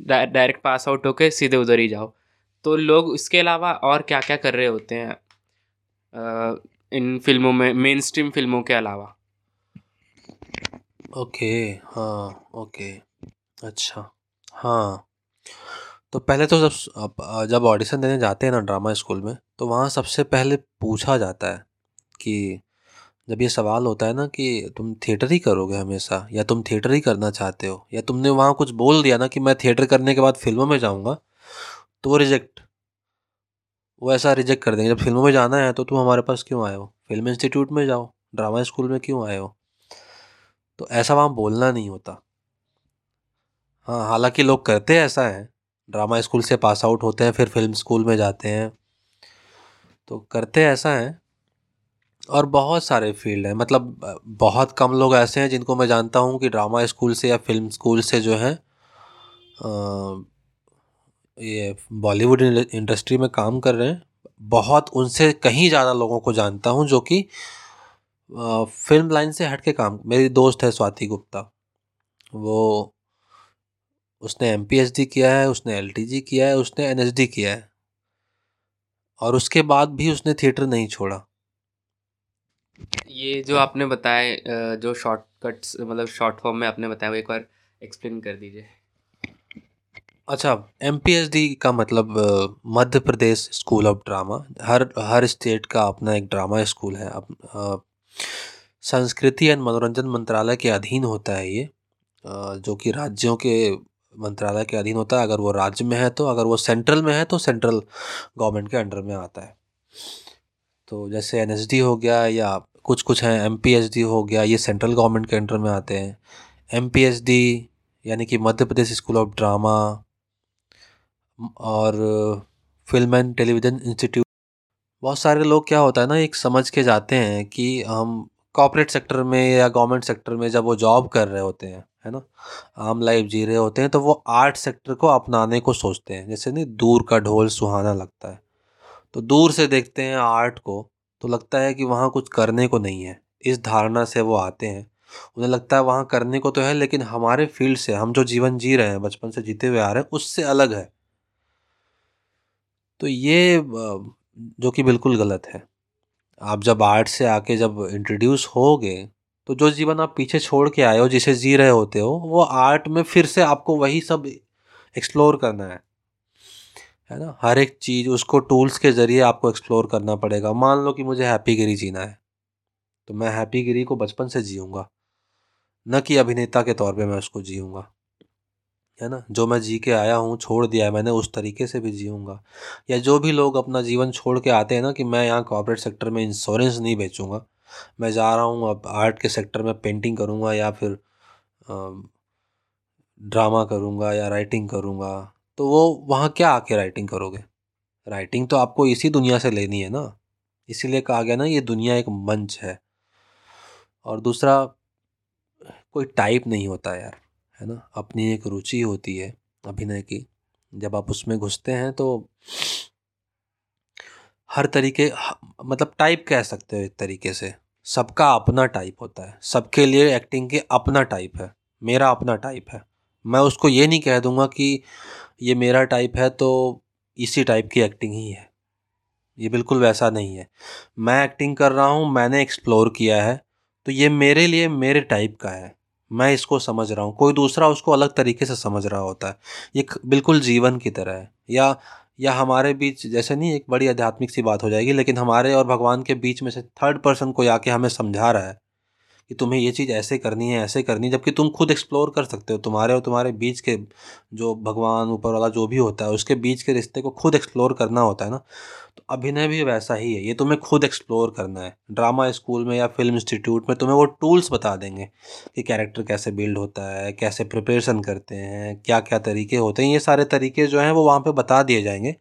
डायरेक्ट पास आउट होके सीधे उधर ही जाओ। तो लोग इसके अलावा और क्या क्या कर रहे होते हैं इन फ़िल्मों में मेन स्ट्रीम फ़िल्मों के अलावा? ओके हाँ ओके अच्छा हाँ। तो पहले तो जब जब ऑडिशन देने जाते हैं ना ड्रामा स्कूल में तो वहाँ सबसे पहले पूछा जाता है कि जब ये सवाल होता है ना कि तुम थिएटर ही करोगे हमेशा, या तुम थिएटर ही करना चाहते हो, या तुमने वहाँ कुछ बोल दिया ना कि मैं थिएटर करने के बाद फ़िल्मों में जाऊँगा तो वो रिजेक्ट वो ऐसा रिजेक्ट कर देंगे, जब फ़िल्मों में जाना है तो तुम हमारे पास क्यों आए हो? फ़िल्म इंस्टीट्यूट में जाओ ड्रामा स्कूल में क्यों आए हो? तो ऐसा वहाँ बोलना नहीं होता। हाँ हालाँकि लोग करते ऐसा है ड्रामा स्कूल से पास आउट होते हैं, फिर फ़िल्म स्कूल में जाते हैं। तो करते ऐसा है। और बहुत सारे फ़ील्ड हैं। मतलब बहुत कम लोग ऐसे हैं जिनको मैं जानता हूँ कि ड्रामा स्कूल से या फ़िल्म स्कूल से जो है ये बॉलीवुड इंडस्ट्री में काम कर रहे हैं। बहुत उनसे कहीं ज़्यादा लोगों को जानता हूँ जो कि फ़िल्म लाइन से हट के काम, मेरी दोस्त है स्वाति गुप्ता। वो उसने एमपीएसडी किया है उसने एलटीजी किया है उसने एनएसडी किया है। और उसके बाद भी उसने थिएटर नहीं छोड़ा। ये जो आपने बताया जो शॉर्टकट्स मतलब शॉर्ट फॉर्म में आपने बताया वो एक बार एक्सप्लेन कर दीजिए। अच्छा एम का मतलब Madhya Pradesh School of Drama हर हर स्टेट का अपना एक ड्रामा स्कूल है। अब संस्कृति एंड मनोरंजन मंत्रालय के अधीन होता है ये जो कि राज्यों के मंत्रालय के अधीन होता है। अगर वो राज्य में है तो अगर वो सेंट्रल में है तो सेंट्रल गवर्नमेंट के अंडर में आता है। तो जैसे एनएसडी हो गया या कुछ कुछ हैं एम हो गया, ये सेंट्रल गवर्नमेंट के अंडर में आते हैं। एम यानी कि Madhya Pradesh School of Drama और फ़िल्म एंड टेलीविज़न इंस्टीट्यूट बहुत सारे लोग क्या होता है ना, एक समझ के जाते हैं कि हम कॉर्पोरेट सेक्टर में या गवर्नमेंट सेक्टर में जब वो जॉब कर रहे होते हैं है ना? आम लाइफ जी रहे होते हैं तो वो आर्ट सेक्टर को अपनाने को सोचते हैं। जैसे नहीं, दूर का ढोल सुहाना लगता है। तो दूर से देखते हैं आर्ट को तो लगता है कि वहाँ कुछ करने को नहीं है। इस धारणा से वो आते हैं। उन्हें लगता है वहाँ करने को तो है, लेकिन हमारे फ़ील्ड से, हम जो जीवन जी रहे हैं, बचपन से जीते हुए आ रहे हैं, उससे अलग है। तो ये जो कि बिल्कुल गलत है। आप जब आर्ट से आके जब इंट्रोड्यूस होगे तो जो जीवन आप पीछे छोड़ के आए हो, जिसे जी रहे होते हो, वो आर्ट में फिर से आपको वही सब एक्सप्लोर करना है। है ना? हर एक चीज़, उसको टूल्स के ज़रिए आपको एक्सप्लोर करना पड़ेगा। मान लो कि मुझे हैप्पी गिरी जीना है तो मैं हैप्पी गिरी को बचपन से जीऊँगा। न कि अभिनेता के तौर पे मैं उसको जीऊँगा। है ना? जो मैं जी के आया हूँ, छोड़ दिया है मैंने, उस तरीके से भी जीऊँगा। या जो भी लोग अपना जीवन छोड़ के आते हैं ना कि मैं यहाँ कॉर्पोरेट सेक्टर में इंश्योरेंस नहीं बेचूँगा मैं जा रहा हूँ, अब आर्ट के सेक्टर में पेंटिंग करूँगा या फिर ड्रामा करूँगा या राइटिंग करूँगा तो वो वहाँ क्या आके राइटिंग करोगे? राइटिंग तो आपको इसी दुनिया से लेनी है ना? इसीलिए कहा गया ना, ये दुनिया एक मंच है। और दूसरा, कोई टाइप नहीं होता यार, है ना? अपनी एक रुचि होती है अभिनय की। जब आप उसमें घुसते हैं तो हर तरीके मतलब टाइप कह सकते हो एक तरीके से। सबका अपना टाइप होता है। सबके लिए एक्टिंग के अपना टाइप है। मेरा अपना टाइप है। मैं उसको ये नहीं कह दूँगा कि ये मेरा टाइप है तो इसी टाइप की एक्टिंग ही है। ये बिल्कुल वैसा नहीं है। मैं एक्टिंग कर रहा हूँ, मैंने एक्सप्लोर किया है तो ये मेरे लिए मेरे टाइप का है। मैं इसको समझ रहा हूँ। कोई दूसरा उसको अलग तरीके से समझ रहा होता है। ये बिल्कुल जीवन की तरह है। या या हमारे बीच जैसे नहीं, एक बड़ी आध्यात्मिक सी बात हो जाएगी, लेकिन हमारे और भगवान के बीच में से थर्ड पर्सन कोई आके हमें समझा रहा है कि तुम्हें ये चीज़ ऐसे करनी है, ऐसे करनी है, जबकि तुम खुद एक्सप्लोर कर सकते हो, तुम्हारे और तुम्हारे बीच के जो भगवान ऊपर वाला जो भी होता है, उसके बीच के रिश्ते को खुद एक्सप्लोर करना होता है ना। अभिनय भी वैसा ही है, ये तुम्हें खुद एक्सप्लोर करना है। ड्रामा स्कूल में या फ़िल्म इंस्टीट्यूट में तुम्हें वो टूल्स बता देंगे कि कैरेक्टर कैसे बिल्ड होता है, कैसे प्रिपरेशन करते हैं क्या क्या तरीके होते हैं। ये सारे तरीके जो हैं वो वहाँ पर बता दिए जाएँगे।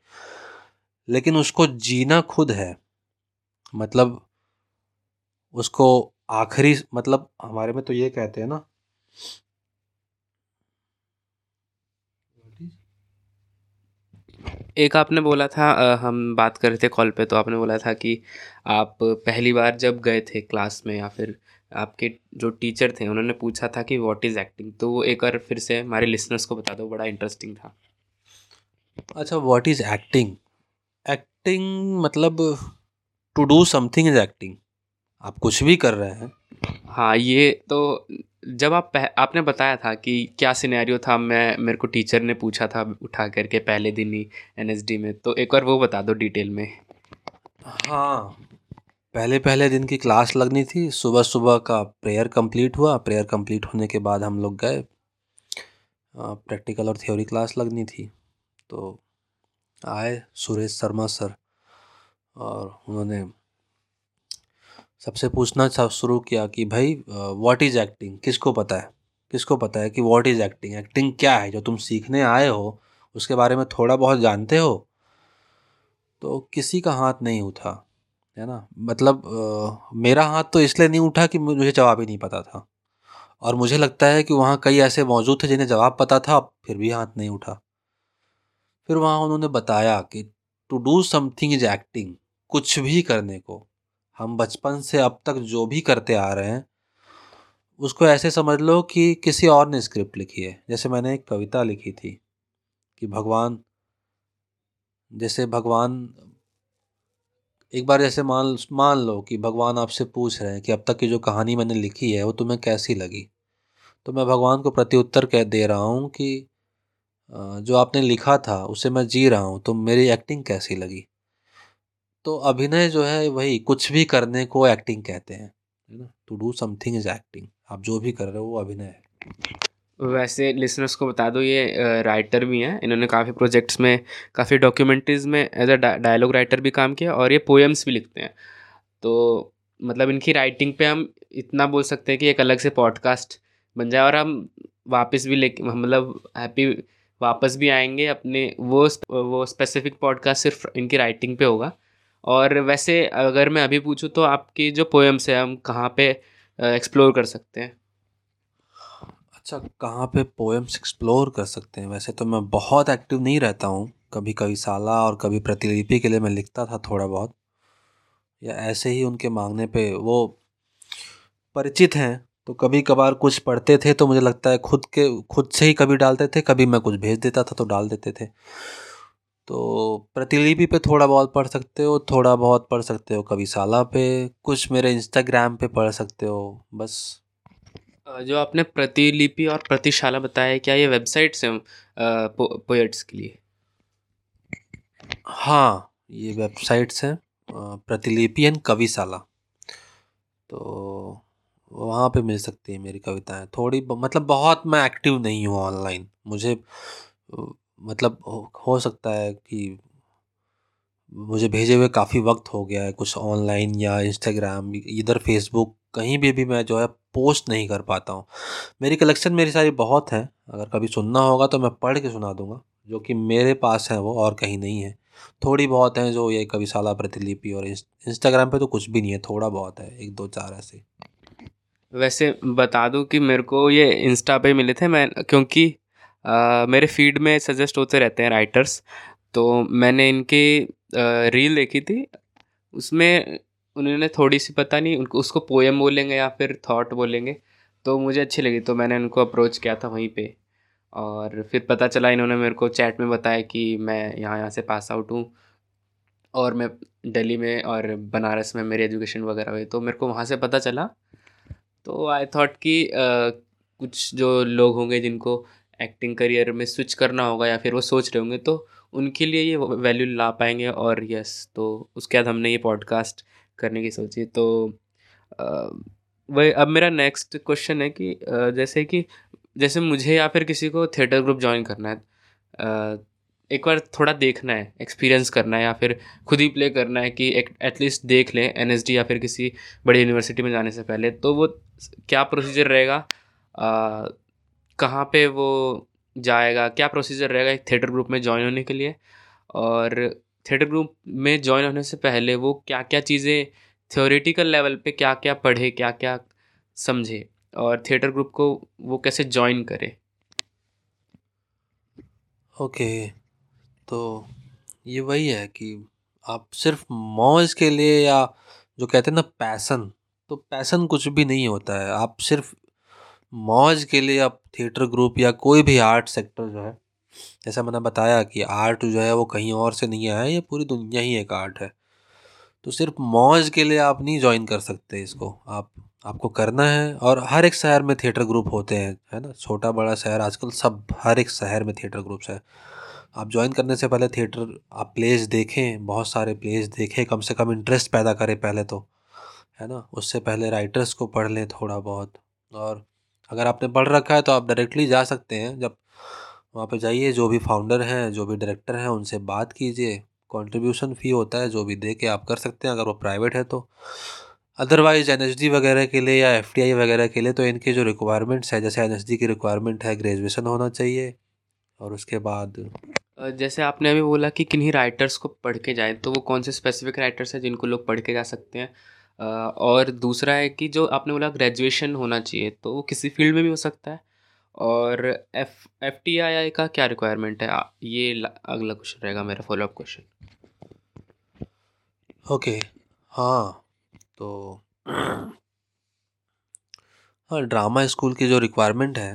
लेकिन उसको जीना खुद है। मतलब उसको आखिरी मतलब हमारे में तो ये कहते हैं ना एक आपने बोला था हम बात कर रहे थे कॉल पे तो आपने बोला था कि आप पहली बार जब गए थे क्लास में या फिर आपके जो टीचर थे उन्होंने पूछा था कि व्हाट इज़ एक्टिंग तो वो एक बार फिर से हमारे लिसनर्स को बता दो बड़ा इंटरेस्टिंग था। अच्छा व्हाट इज़ एक्टिंग एक्टिंग मतलब to do something is acting आप कुछ भी कर रहे हैं। हाँ ये तो जब आप पह, आपने बताया था कि क्या सिनेरियो था मैं मेरे को टीचर ने पूछा था उठा करके पहले दिन ही एनएसडी में तो एक बार वो बता दो डिटेल में। हाँ पहले पहले दिन की क्लास लगनी थी सुबह सुबह का प्रेयर कंप्लीट हुआ प्रेयर कंप्लीट होने के बाद हम लोग गए प्रैक्टिकल और थ्योरी क्लास लगनी थी तो आए सुरेश शर्मा सर और उन्होंने सबसे पूछना सब शुरू किया कि भाई व्हाट इज़ एक्टिंग किसको पता है? किसको पता है कि व्हाट इज़ एक्टिंग एक्टिंग क्या है? जो तुम सीखने आए हो उसके बारे में थोड़ा बहुत जानते हो? तो किसी का हाथ नहीं उठा है ना? मतलब आ, मेरा हाथ तो इसलिए नहीं उठा कि मुझे जवाब ही नहीं पता था। और मुझे लगता है कि वहाँ कई ऐसे मौजूद थे जिन्हें जवाब पता था फिर भी हाथ नहीं उठा। फिर वहाँ उन्होंने बताया कि to do something is acting कुछ भी करने को। हम बचपन से अब तक जो भी करते आ रहे हैं, उसको ऐसे समझ लो कि किसी और ने स्क्रिप्ट लिखी है। जैसे मैंने एक कविता लिखी थी कि भगवान, जैसे भगवान, एक बार जैसे मान मान लो कि भगवान आपसे पूछ रहे हैं कि अब तक की जो कहानी मैंने लिखी है, वो तुम्हें कैसी लगी? तो मैं भगवान को प्रत्युत्तर कह, दे रहा हूँ कि जो आपने लिखा था, उसे मैं जी रहा हूँ। तो मेरी एक्टिंग कैसी लगी? तो अभिनय जो है वही कुछ भी करने को एक्टिंग कहते हैं, है ना? To do something is acting आप जो भी कर रहे हो वो अभिनय है। वैसे लिसनर्स को बता दो, ये राइटर भी हैं। इन्होंने काफ़ी प्रोजेक्ट्स में, काफ़ी डॉक्यूमेंट्रीज में एज अ डायलॉग राइटर भी काम किया और ये पोएम्स भी लिखते हैं। तो मतलब इनकी राइटिंग पे हम इतना बोल सकते हैं कि एक अलग से पॉडकास्ट बन जाए और हम वापस भी ले मतलब हैप्पी वापस भी आएँगे अपने वो वो स्पेसिफिक पॉडकास्ट सिर्फ़ इनकी राइटिंग पे होगा। और वैसे अगर मैं अभी पूछूँ तो आपकी जो पोएम्स है, हम कहाँ पे एक्सप्लोर कर सकते हैं? अच्छा कहाँ पे पोएम्स एक्सप्लोर कर सकते हैं? वैसे तो मैं बहुत एक्टिव नहीं रहता हूँ। कभी कभी साला और कभी प्रतिलिपि के लिए मैं लिखता था थोड़ा बहुत। या ऐसे ही उनके मांगने पे वो परिचित हैं। तो कभी कभार कुछ पढ़ते थे तो मुझे लगता है खुद के, खुद से ही कभी डालते थे, कभी मैं कुछ भेज देता था तो डाल देते थे। तो प्रतिलिपि पे थोड़ा बहुत पढ़ सकते हो थोड़ा बहुत पढ़ सकते हो कभी साला पे कुछ मेरे इंस्टाग्राम पे पढ़ सकते हो बस। जो आपने प्रतिलिपि और प्रतिशाला बताया क्या ये वेबसाइट्स हैं पोएट्स के लिए? हाँ ये वेबसाइट्स हैं प्रतिलिपि एंड कविशाला। तो वहाँ पे मिल सकती है मेरी कविताएँ। थोड़ी मतलब बहुत मैं एक्टिव नहीं हूँ ऑनलाइन मुझे मतलब हो सकता है कि मुझे भेजे हुए काफ़ी वक्त हो गया है कुछ ऑनलाइन या इंस्टाग्राम, इधर फेसबुक, कहीं भी भी मैं जो है पोस्ट नहीं कर पाता हूँ। मेरी कलेक्शन मेरी सारी बहुत है, अगर कभी सुनना होगा तो मैं पढ़ के सुना दूँगा, जो कि मेरे पास है वो और कहीं नहीं है। थोड़ी बहुत हैं जो ये कभी साला प्रतिलिपि और इंस्टाग्राम पे तो कुछ भी नहीं है, थोड़ा बहुत है, एक दो चार ऐसे। वैसे बता दूँ कि मेरे को ये इंस्टा पे मिले थे, मैं, क्योंकि मेरे फ़ीड में सजेस्ट होते रहते हैं राइटर्स तो मैंने इनकी रील देखी थी। उसमें उन्होंने थोड़ी सी पता नहीं, उनको, उसको पोएम बोलेंगे या फिर थॉट बोलेंगे तो मुझे अच्छी लगी तो मैंने उनको अप्रोच किया था वहीं पे। और फिर पता चला इन्होंने मेरे को चैट में बताया कि मैं यहाँ यहाँ से पास आउट हूँ, और मैं दिल्ली में और बनारस में मेरी एजुकेशन वगैरह हुई तो मेरे को वहाँ से पता चला। तो आई थॉट कि कुछ जो लोग होंगे जिनको एक्टिंग करियर में स्विच करना होगा या फिर वो सोच रहे होंगे तो उनके लिए ये वैल्यू ला पाएँगे और यस तो उसके बाद हमने ये पॉडकास्ट करने की सोची। तो वही अब मेरा नेक्स्ट क्वेश्चन है कि जैसे कि, जैसे मुझे या फिर किसी को थिएटर ग्रुप ज्वाइन करना है एक बार थोड़ा देखना है एक्सपीरियंस करना है या फिर खुद ही प्ले करना है कि एटलीस्ट देख लें एनएसडी या फिर किसी बड़ी यूनिवर्सिटी में जाने से पहले तो वो क्या प्रोसीजर रहेगा? कहाँ पे वो जाएगा, क्या प्रोसीजर रहेगा एक थिएटर ग्रुप में ज्वाइन होने के लिए? और थिएटर ग्रुप में ज्वाइन होने से पहले वो क्या क्या चीज़ें थ्योरेटिकल लेवल पे क्या क्या पढ़े क्या क्या समझे और थिएटर ग्रुप को वो कैसे ज्वाइन करे? ओके तो ये वही है कि आप सिर्फ़ मौज के लिए या जो कहते हैं ना पैसन तो पैसन कुछ भी नहीं होता है। आप सिर्फ़ मौज के लिए आप थिएटर ग्रुप या कोई भी आर्ट सेक्टर जो है, जैसा मैंने बताया कि आर्ट जो है वो कहीं और से नहीं आया, ये पूरी दुनिया ही एक आर्ट है। तो सिर्फ़ मौज के लिए आप नहीं ज्वाइन कर सकते इसको। आप, आपको करना है और हर एक शहर में थिएटर ग्रुप होते हैं, है ना? छोटा बड़ा शहर, आजकल सब हर एक शहर में थिएटर ग्रुप्स है। आप ज्वाइन करने से पहले थिएटर, आप प्लेस देखें, बहुत सारे प्लेस देखें, कम से कम इंटरेस्ट पैदा करें पहले तो है ना? उससे पहले राइटर्स को पढ़ लें थोड़ा बहुत और अगर आपने पढ़ रखा है तो आप डायरेक्टली जा सकते हैं। जब वहाँ पे जाइए, जो भी फाउंडर हैं, जो भी डायरेक्टर हैं, उनसे बात कीजिए। कंट्रीब्यूशन फ़ी होता है, जो भी दे के आप कर सकते हैं, अगर वो प्राइवेट है तो। अदरवाइज़ एन वगैरह के लिए या एफटीआई वगैरह के लिए तो इनके जो रिक्वायरमेंट्स है, जैसे एन की रिक्वायरमेंट है ग्रेजुएसन होना चाहिए। और उसके बाद जैसे आपने अभी बोला कि किन्हीं राइटर्स को पढ़ के जाएँ तो वो कौन से स्पेसिफिक राइटर्स हैं जिनको लोग पढ़ के जा सकते हैं? और दूसरा है कि जो आपने बोला ग्रेजुएशन होना चाहिए तो वो किसी फ़ील्ड में भी हो सकता है। और F F T I I का क्या रिक्वायरमेंट है? ये अगला क्वेश्चन रहेगा मेरा फॉलोअप क्वेश्चन ओके हाँ तो (clears throat) हाँ ड्रामा स्कूल की जो रिक्वायरमेंट है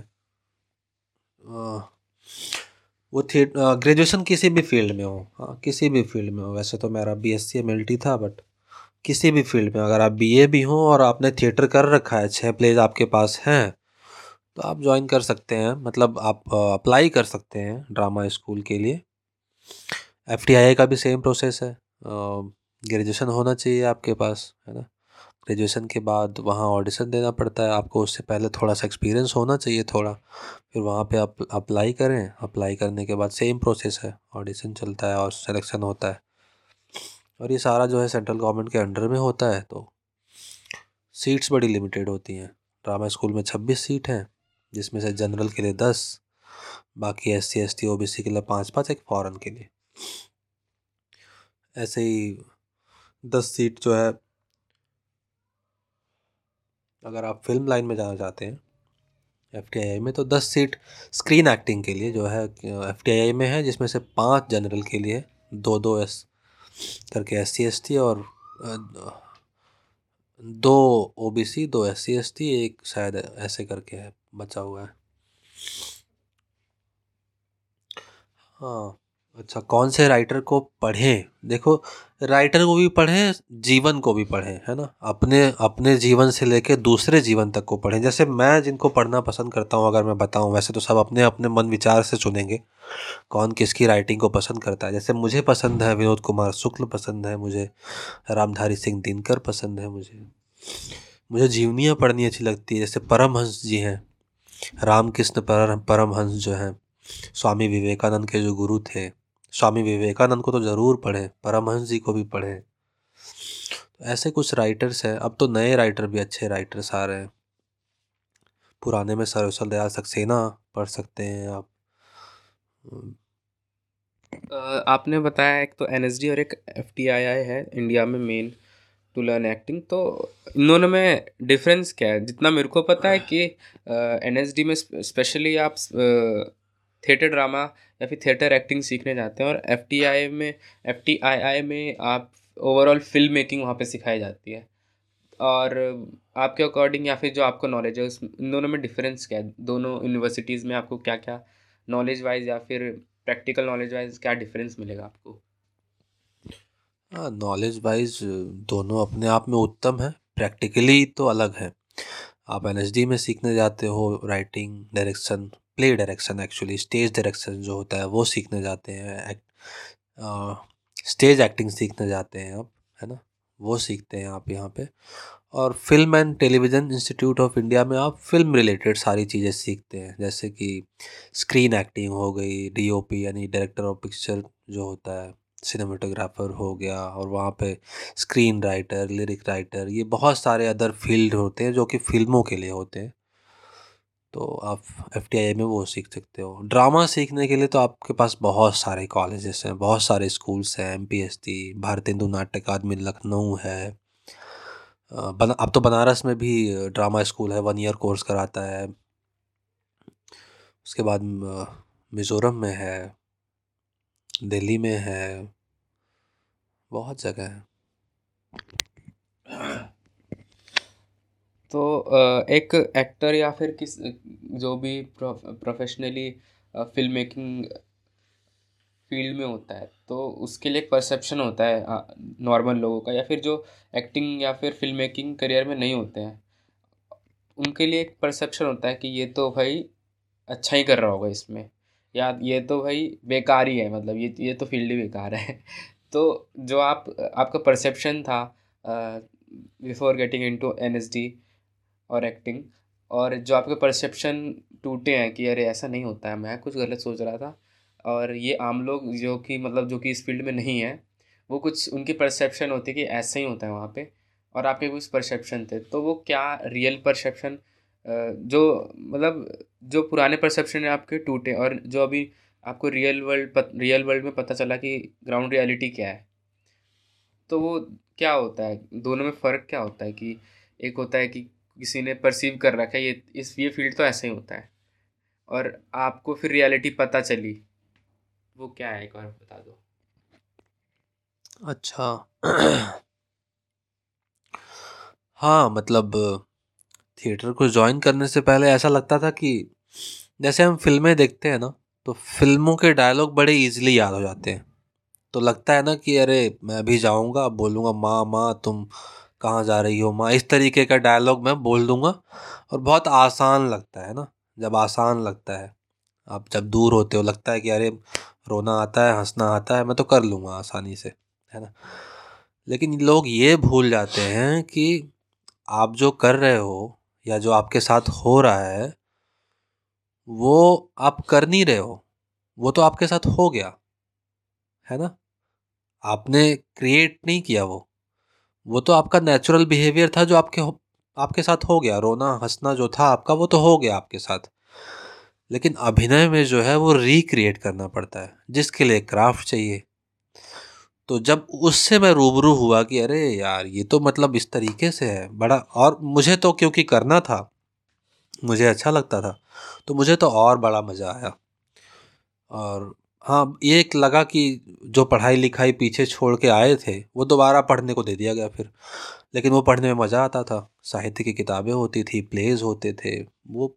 वो थे ग्रेजुएशन किसी भी फ़ील्ड में हो हाँ किसी भी फ़ील्ड में हो। वैसे तो मेरा B S C M L T था बट किसी भी फ़ील्ड में, अगर आप बी ए भी हों और आपने थिएटर कर रखा है छः प्लेज आपके पास हैं तो आप ज्वाइन कर सकते हैं मतलब आप अप्लाई कर सकते हैं ड्रामा स्कूल के लिए। एफ़ का भी सेम प्रोसेस है ग्रेजुएशन होना चाहिए आपके पास, है ना? ग्रेजुएशन के बाद वहाँ ऑडिशन देना पड़ता है, आपको उससे पहले थोड़ा सा एक्सपीरियंस होना चाहिए थोड़ा, फिर वहाँ पे आप अप्लाई करें अप्लाई करने के बाद सेम प्रोसेस है ऑडिशन चलता है और सिलेक्शन होता है। और ये सारा जो है सेंट्रल गवर्नमेंट के अंडर में होता है तो सीट्स बड़ी लिमिटेड होती हैं। ड्रामा स्कूल में छब्बीस सीट हैं, जिसमें से जनरल के लिए दस, बाकी S C S T O B C के लिए पाँच पाँच एक फ़ॉरन के लिए। ऐसे ही दस सीट जो है, अगर आप फ़िल्म लाइन में जाना चाहते हैं एफ़ टी आई आई में तो दस सीट स्क्रीन एक्टिंग के लिए जो है एफ़ टी आई आई में है, जिसमें से पाँच जनरल के लिए दो दो एस करके एस सी और दो ओ बी सी दो एस सी एक शायद ऐसे करके है, बचा हुआ है। हाँ अच्छा कौन से राइटर को पढ़ें? देखो राइटर को भी पढ़ें, जीवन को भी पढ़ें, है ना? अपने अपने जीवन से लेके दूसरे जीवन तक को पढ़ें। जैसे मैं जिनको पढ़ना पसंद करता हूँ, अगर मैं बताऊँ, वैसे तो सब अपने अपने मन विचार से चुनेंगे, कौन किसकी राइटिंग को पसंद करता है। जैसे मुझे पसंद है विनोद कुमार शुक्ल, पसंद है मुझे रामधारी सिंह दिनकर, पसंद है मुझे मुझे जीवनियाँ पढ़नी अच्छी लगती है। जैसे परमहंस जी हैं, रामकृष्ण परमहंस जो हैं, स्वामी विवेकानंद के जो गुरु थे स्वामी विवेकानंद को तो ज़रूर पढ़ें, परमहंस जी को भी पढ़ें। तो ऐसे कुछ राइटर्स हैं, अब तो नए राइटर भी अच्छे राइटर्स आ रहे हैं। पुराने में सरसल दयाल सक्सेना पढ़ सकते हैं आप। आपने बताया एक तो एनएसडी और एक एफ़ है इंडिया में मेन टू लर्न एक्टिंग तो इन दोनों में डिफरेंस क्या है? जितना मेरे को पता है कि एनएसडी में स्पेशली आप थिएटर ड्रामा या फिर थिएटर एक्टिंग सीखने जाते हैं और एफ़ टी आई में एफ़ टी आई आई में आप ओवरऑल फ़िल्म मेकिंग वहाँ पे सिखाई जाती है। और आपके अकॉर्डिंग या फिर जो आपको नॉलेज है, उस, इन दोनों में डिफरेंस क्या है? दोनों यूनिवर्सिटीज़ में आपको क्या क्या नॉलेज वाइज या फिर प्रैक्टिकल नॉलेज वाइज क्या डिफरेंस मिलेगा आपको? हाँ नॉलेज वाइज दोनों अपने आप में उत्तम है प्रैक्टिकली तो अलग है। आप एनएचडी में सीखने जाते हो writing direction play direction actually stage direction जो होता है वो सीखने जाते हैं एक्ट स्टेज एक्टिंग सीखने जाते हैं आप है ना? वो सीखते हैं आप यहाँ पे। और Film and Television Institute of India में आप फ़िल्म रिलेटेड सारी चीज़ें सीखते हैं, जैसे कि स्क्रीन एक्टिंग हो गई डीओपी यानी डायरेक्टर ऑफ़ पिक्चर जो होता है सिनेमाटोग्राफर हो गया और वहाँ पे स्क्रीन राइटर लिरिक राइटर ये बहुत सारे अदर फ़ील्ड होते हैं जो कि फ़िल्मों के लिए होते हैं। तो आप एफ़ में वो सीख सकते हो। ड्रामा सीखने के लिए तो आपके पास बहुत सारे कॉलेजेस हैं, बहुत सारे स्कूल्स हैं M P S T Bharat Hindu Natya Akademi, Lucknow है। अब तो बनारस में भी ड्रामा स्कूल है वन ईयर कोर्स कराता है। उसके बाद मिज़ोरम में है, दिल्ली में है, बहुत जगह है। तो एक एक्टर या फिर किस, जो भी प्रोफेशनली फ़िल्म मेकिंग फ़ील्ड में होता है तो उसके लिए एक परसेप्शन होता है नॉर्मल लोगों का, या फिर जो एक्टिंग या फिर फ़िल्म मेकिंग करियर में नहीं होते हैं, उनके लिए एक परसेप्शन होता है कि ये तो भाई अच्छा ही कर रहा होगा इसमें, या ये तो भाई बेकार ही है मतलब ये ये तो फ़ील्ड ही बेकार है। (laughs) तो जो आप, आपका परसेप्शन था बिफोर गेटिंग इनटू एनएसडी और एक्टिंग और जो आपके परसेप्शन टूटे हैं कि अरे ऐसा नहीं होता है, मैं कुछ गलत सोच रहा था, और ये आम लोग जो कि मतलब जो कि इस फ़ील्ड में नहीं है, वो कुछ उनकी परसेप्शन होती है कि ऐसा ही होता है वहाँ पे, और आपके कुछ परसेप्शन थे तो वो क्या रियल परसेप्शन जो मतलब जो पुराने परसेप्शन है आपके टूटे, और जो अभी आपको रियल वर्ल्ड रियल वर्ल्ड में पता चला कि ग्राउंड रियलिटी क्या है? तो वो क्या होता है? दोनों में फ़र्क क्या होता है कि एक होता है कि किसी ने परसीव कर रखा है, ये, इस, ये फ़ील्ड तो ऐसे ही होता है। और आपको फिर रियलिटी पता चली। वो क्या है, एक बार बता दो। अच्छा। हाँ मतलब थिएटर को ज्वाइन करने से पहले ऐसा लगता था कि, जैसे हम फ़िल्में देखते हैं ना तो फ़िल्मों के डायलॉग बड़े इजीली याद हो जाते हैं। तो लगता है ना कि, अरे, मैं भी जाऊँगा, बोलूँगा, माँ माँ, तुम कहाँ जा रही हो माँ? इस तरीके का डायलॉग मैं बोल दूँगा और बहुत आसान लगता है ना, जब आसान लगता है। आप जब दूर होते हो, लगता है कि अरे, रोना आता है, हंसना आता है, मैं तो कर लूँगा आसानी से, है ना? लेकिन लोग ये भूल जाते हैं कि आप जो कर रहे हो या जो आपके साथ हो रहा है, वो आप कर नहीं रहे हो, वो तो आपके साथ हो गया, है ना? आपने क्रिएट नहीं किया वो। वो तो आपका नेचुरल बिहेवियर था जो आपके आपके साथ हो गया। रोना, हंसना जो था आपका, वो तो हो गया आपके साथ। लेकिन अभिनय में जो है वो रिक्रिएट करना पड़ता है, जिसके लिए क्राफ्ट चाहिए। तो जब उससे मैं रूबरू हुआ कि अरे यार, ये तो मतलब इस तरीके से है, बड़ा और मुझे तो क्योंकि करना था, मुझे अच्छा लगता था तो मुझे तो और बड़ा मज़ा आया। और हाँ ये एक लगा कि जो पढ़ाई लिखाई पीछे छोड़ के आए थे, वो दोबारा पढ़ने को दे दिया गया फिर। लेकिन वो पढ़ने में मज़ा आता था। साहित्य की किताबें होती थी प्लेज होते थे, वो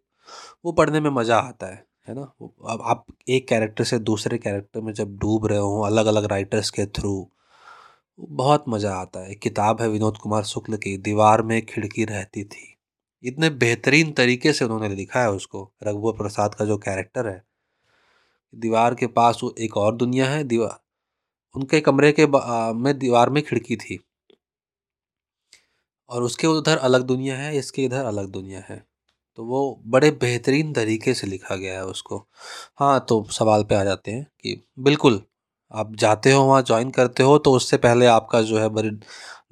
वो पढ़ने में मज़ा आता है है ना? अब आप एक कैरेक्टर से दूसरे कैरेक्टर में जब डूब रहे हो अलग अलग राइटर्स के थ्रू बहुत मज़ा आता है। किताब है विनोद कुमार शुक्ल की, दीवार में खिड़की रहती थी। इतने बेहतरीन तरीके से उन्होंने लिखा है उसको, रघुवर प्रसाद का जो कैरेक्टर है। दीवार के पास वो एक और दुनिया है दीवार उनके कमरे के में दीवार में खिड़की थी। और उसके उधर अलग दुनिया है, इसके इधर अलग दुनिया है। तो वो बड़े बेहतरीन तरीके से लिखा गया है उसको। हाँ तो सवाल पे आ जाते हैं कि बिल्कुल, आप जाते हो वहाँ, ज्वाइन करते हो तो उससे पहले आपका जो है बड़ी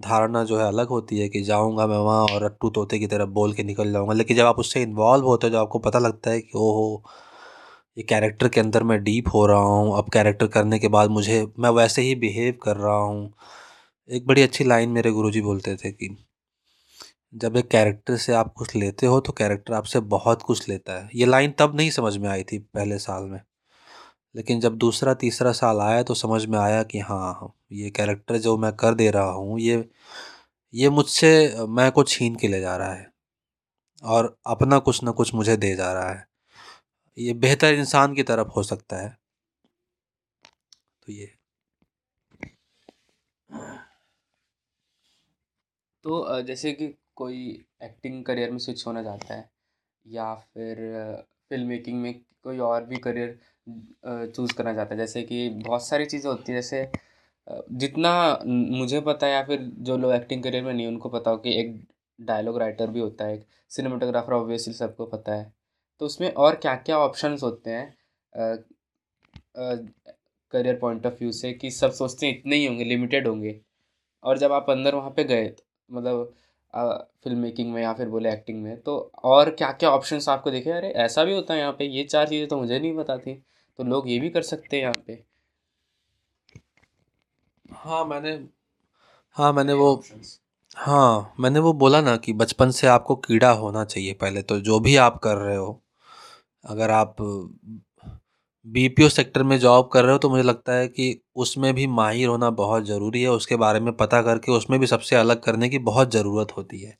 धारणा जो है अलग होती है कि जाऊँगा मैं वहाँ और रट्टू तोते की तरफ़ बोल के निकल जाऊँगा। लेकिन जब आप उससे इन्वॉल्व होते हो, जब आपको पता लगता है कि ओहो ये कैरेक्टर के अंदर मैं डीप हो रहा हूँ। अब कैरेक्टर करने के बाद मुझे, मैं वैसे ही बिहेव कर रहा हूँ। एक बड़ी अच्छी लाइन मेरे गुरुजी बोलते थे कि, जब एक कैरेक्टर से आप कुछ लेते हो तो कैरेक्टर आपसे बहुत कुछ लेता है। ये लाइन तब नहीं समझ में आई थी पहले साल में। लेकिन जब दूसरा, तीसरा साल आया तो समझ में आया कि हाँ ये कैरेक्टर जो मैं कर दे रहा हूँ, ये ये मुझसे, मैं को छीन के ले जा रहा है। और अपना कुछ ना कुछ मुझे दे जा रहा है। ये बेहतर इंसान की तरफ़ हो सकता है। तो ये। तो जैसे कि कोई एक्टिंग करियर में स्विच होना चाहता है, या फिर फ़िल्म मेकिंग में कोई और भी करियर चूज़ करना चाहता है, जैसे कि बहुत सारी चीज़ें होती हैं, जैसे जितना मुझे पता है, या फिर जो लोग एक्टिंग करियर में नहीं, उनको पता हो कि एक डायलॉग राइटर भी होता है, एक सिनेमाटोग्राफर, ऑब्वियसली सबको पता है। तो उसमें और क्या क्या ऑप्शंस होते हैं? करियर पॉइंट ऑफ़ व्यू से कि सब सोचते हैं इतने ही होंगे लिमिटेड होंगे। और जब आप अंदर वहाँ पे गए मतलब फ़िल्म मेकिंग में या फिर बोले एक्टिंग में तो और क्या क्या ऑप्शंस आपको देखे? अरे ऐसा भी होता है यहाँ पे ये चार चीज़ें तो मुझे नहीं पता थी तो लोग ये भी कर सकते हैं यहाँ पे। हाँ मैंने हाँ मैंने वो हाँ मैंने वो बोला ना कि बचपन से आपको कीड़ा होना चाहिए पहले तो जो भी आप कर रहे हो। अगर आप बीपीओ सेक्टर में जॉब कर रहे हो तो मुझे लगता है कि उसमें भी माहिर होना बहुत ज़रूरी है। उसके बारे में पता करके उसमें भी सबसे अलग करने की बहुत ज़रूरत होती है।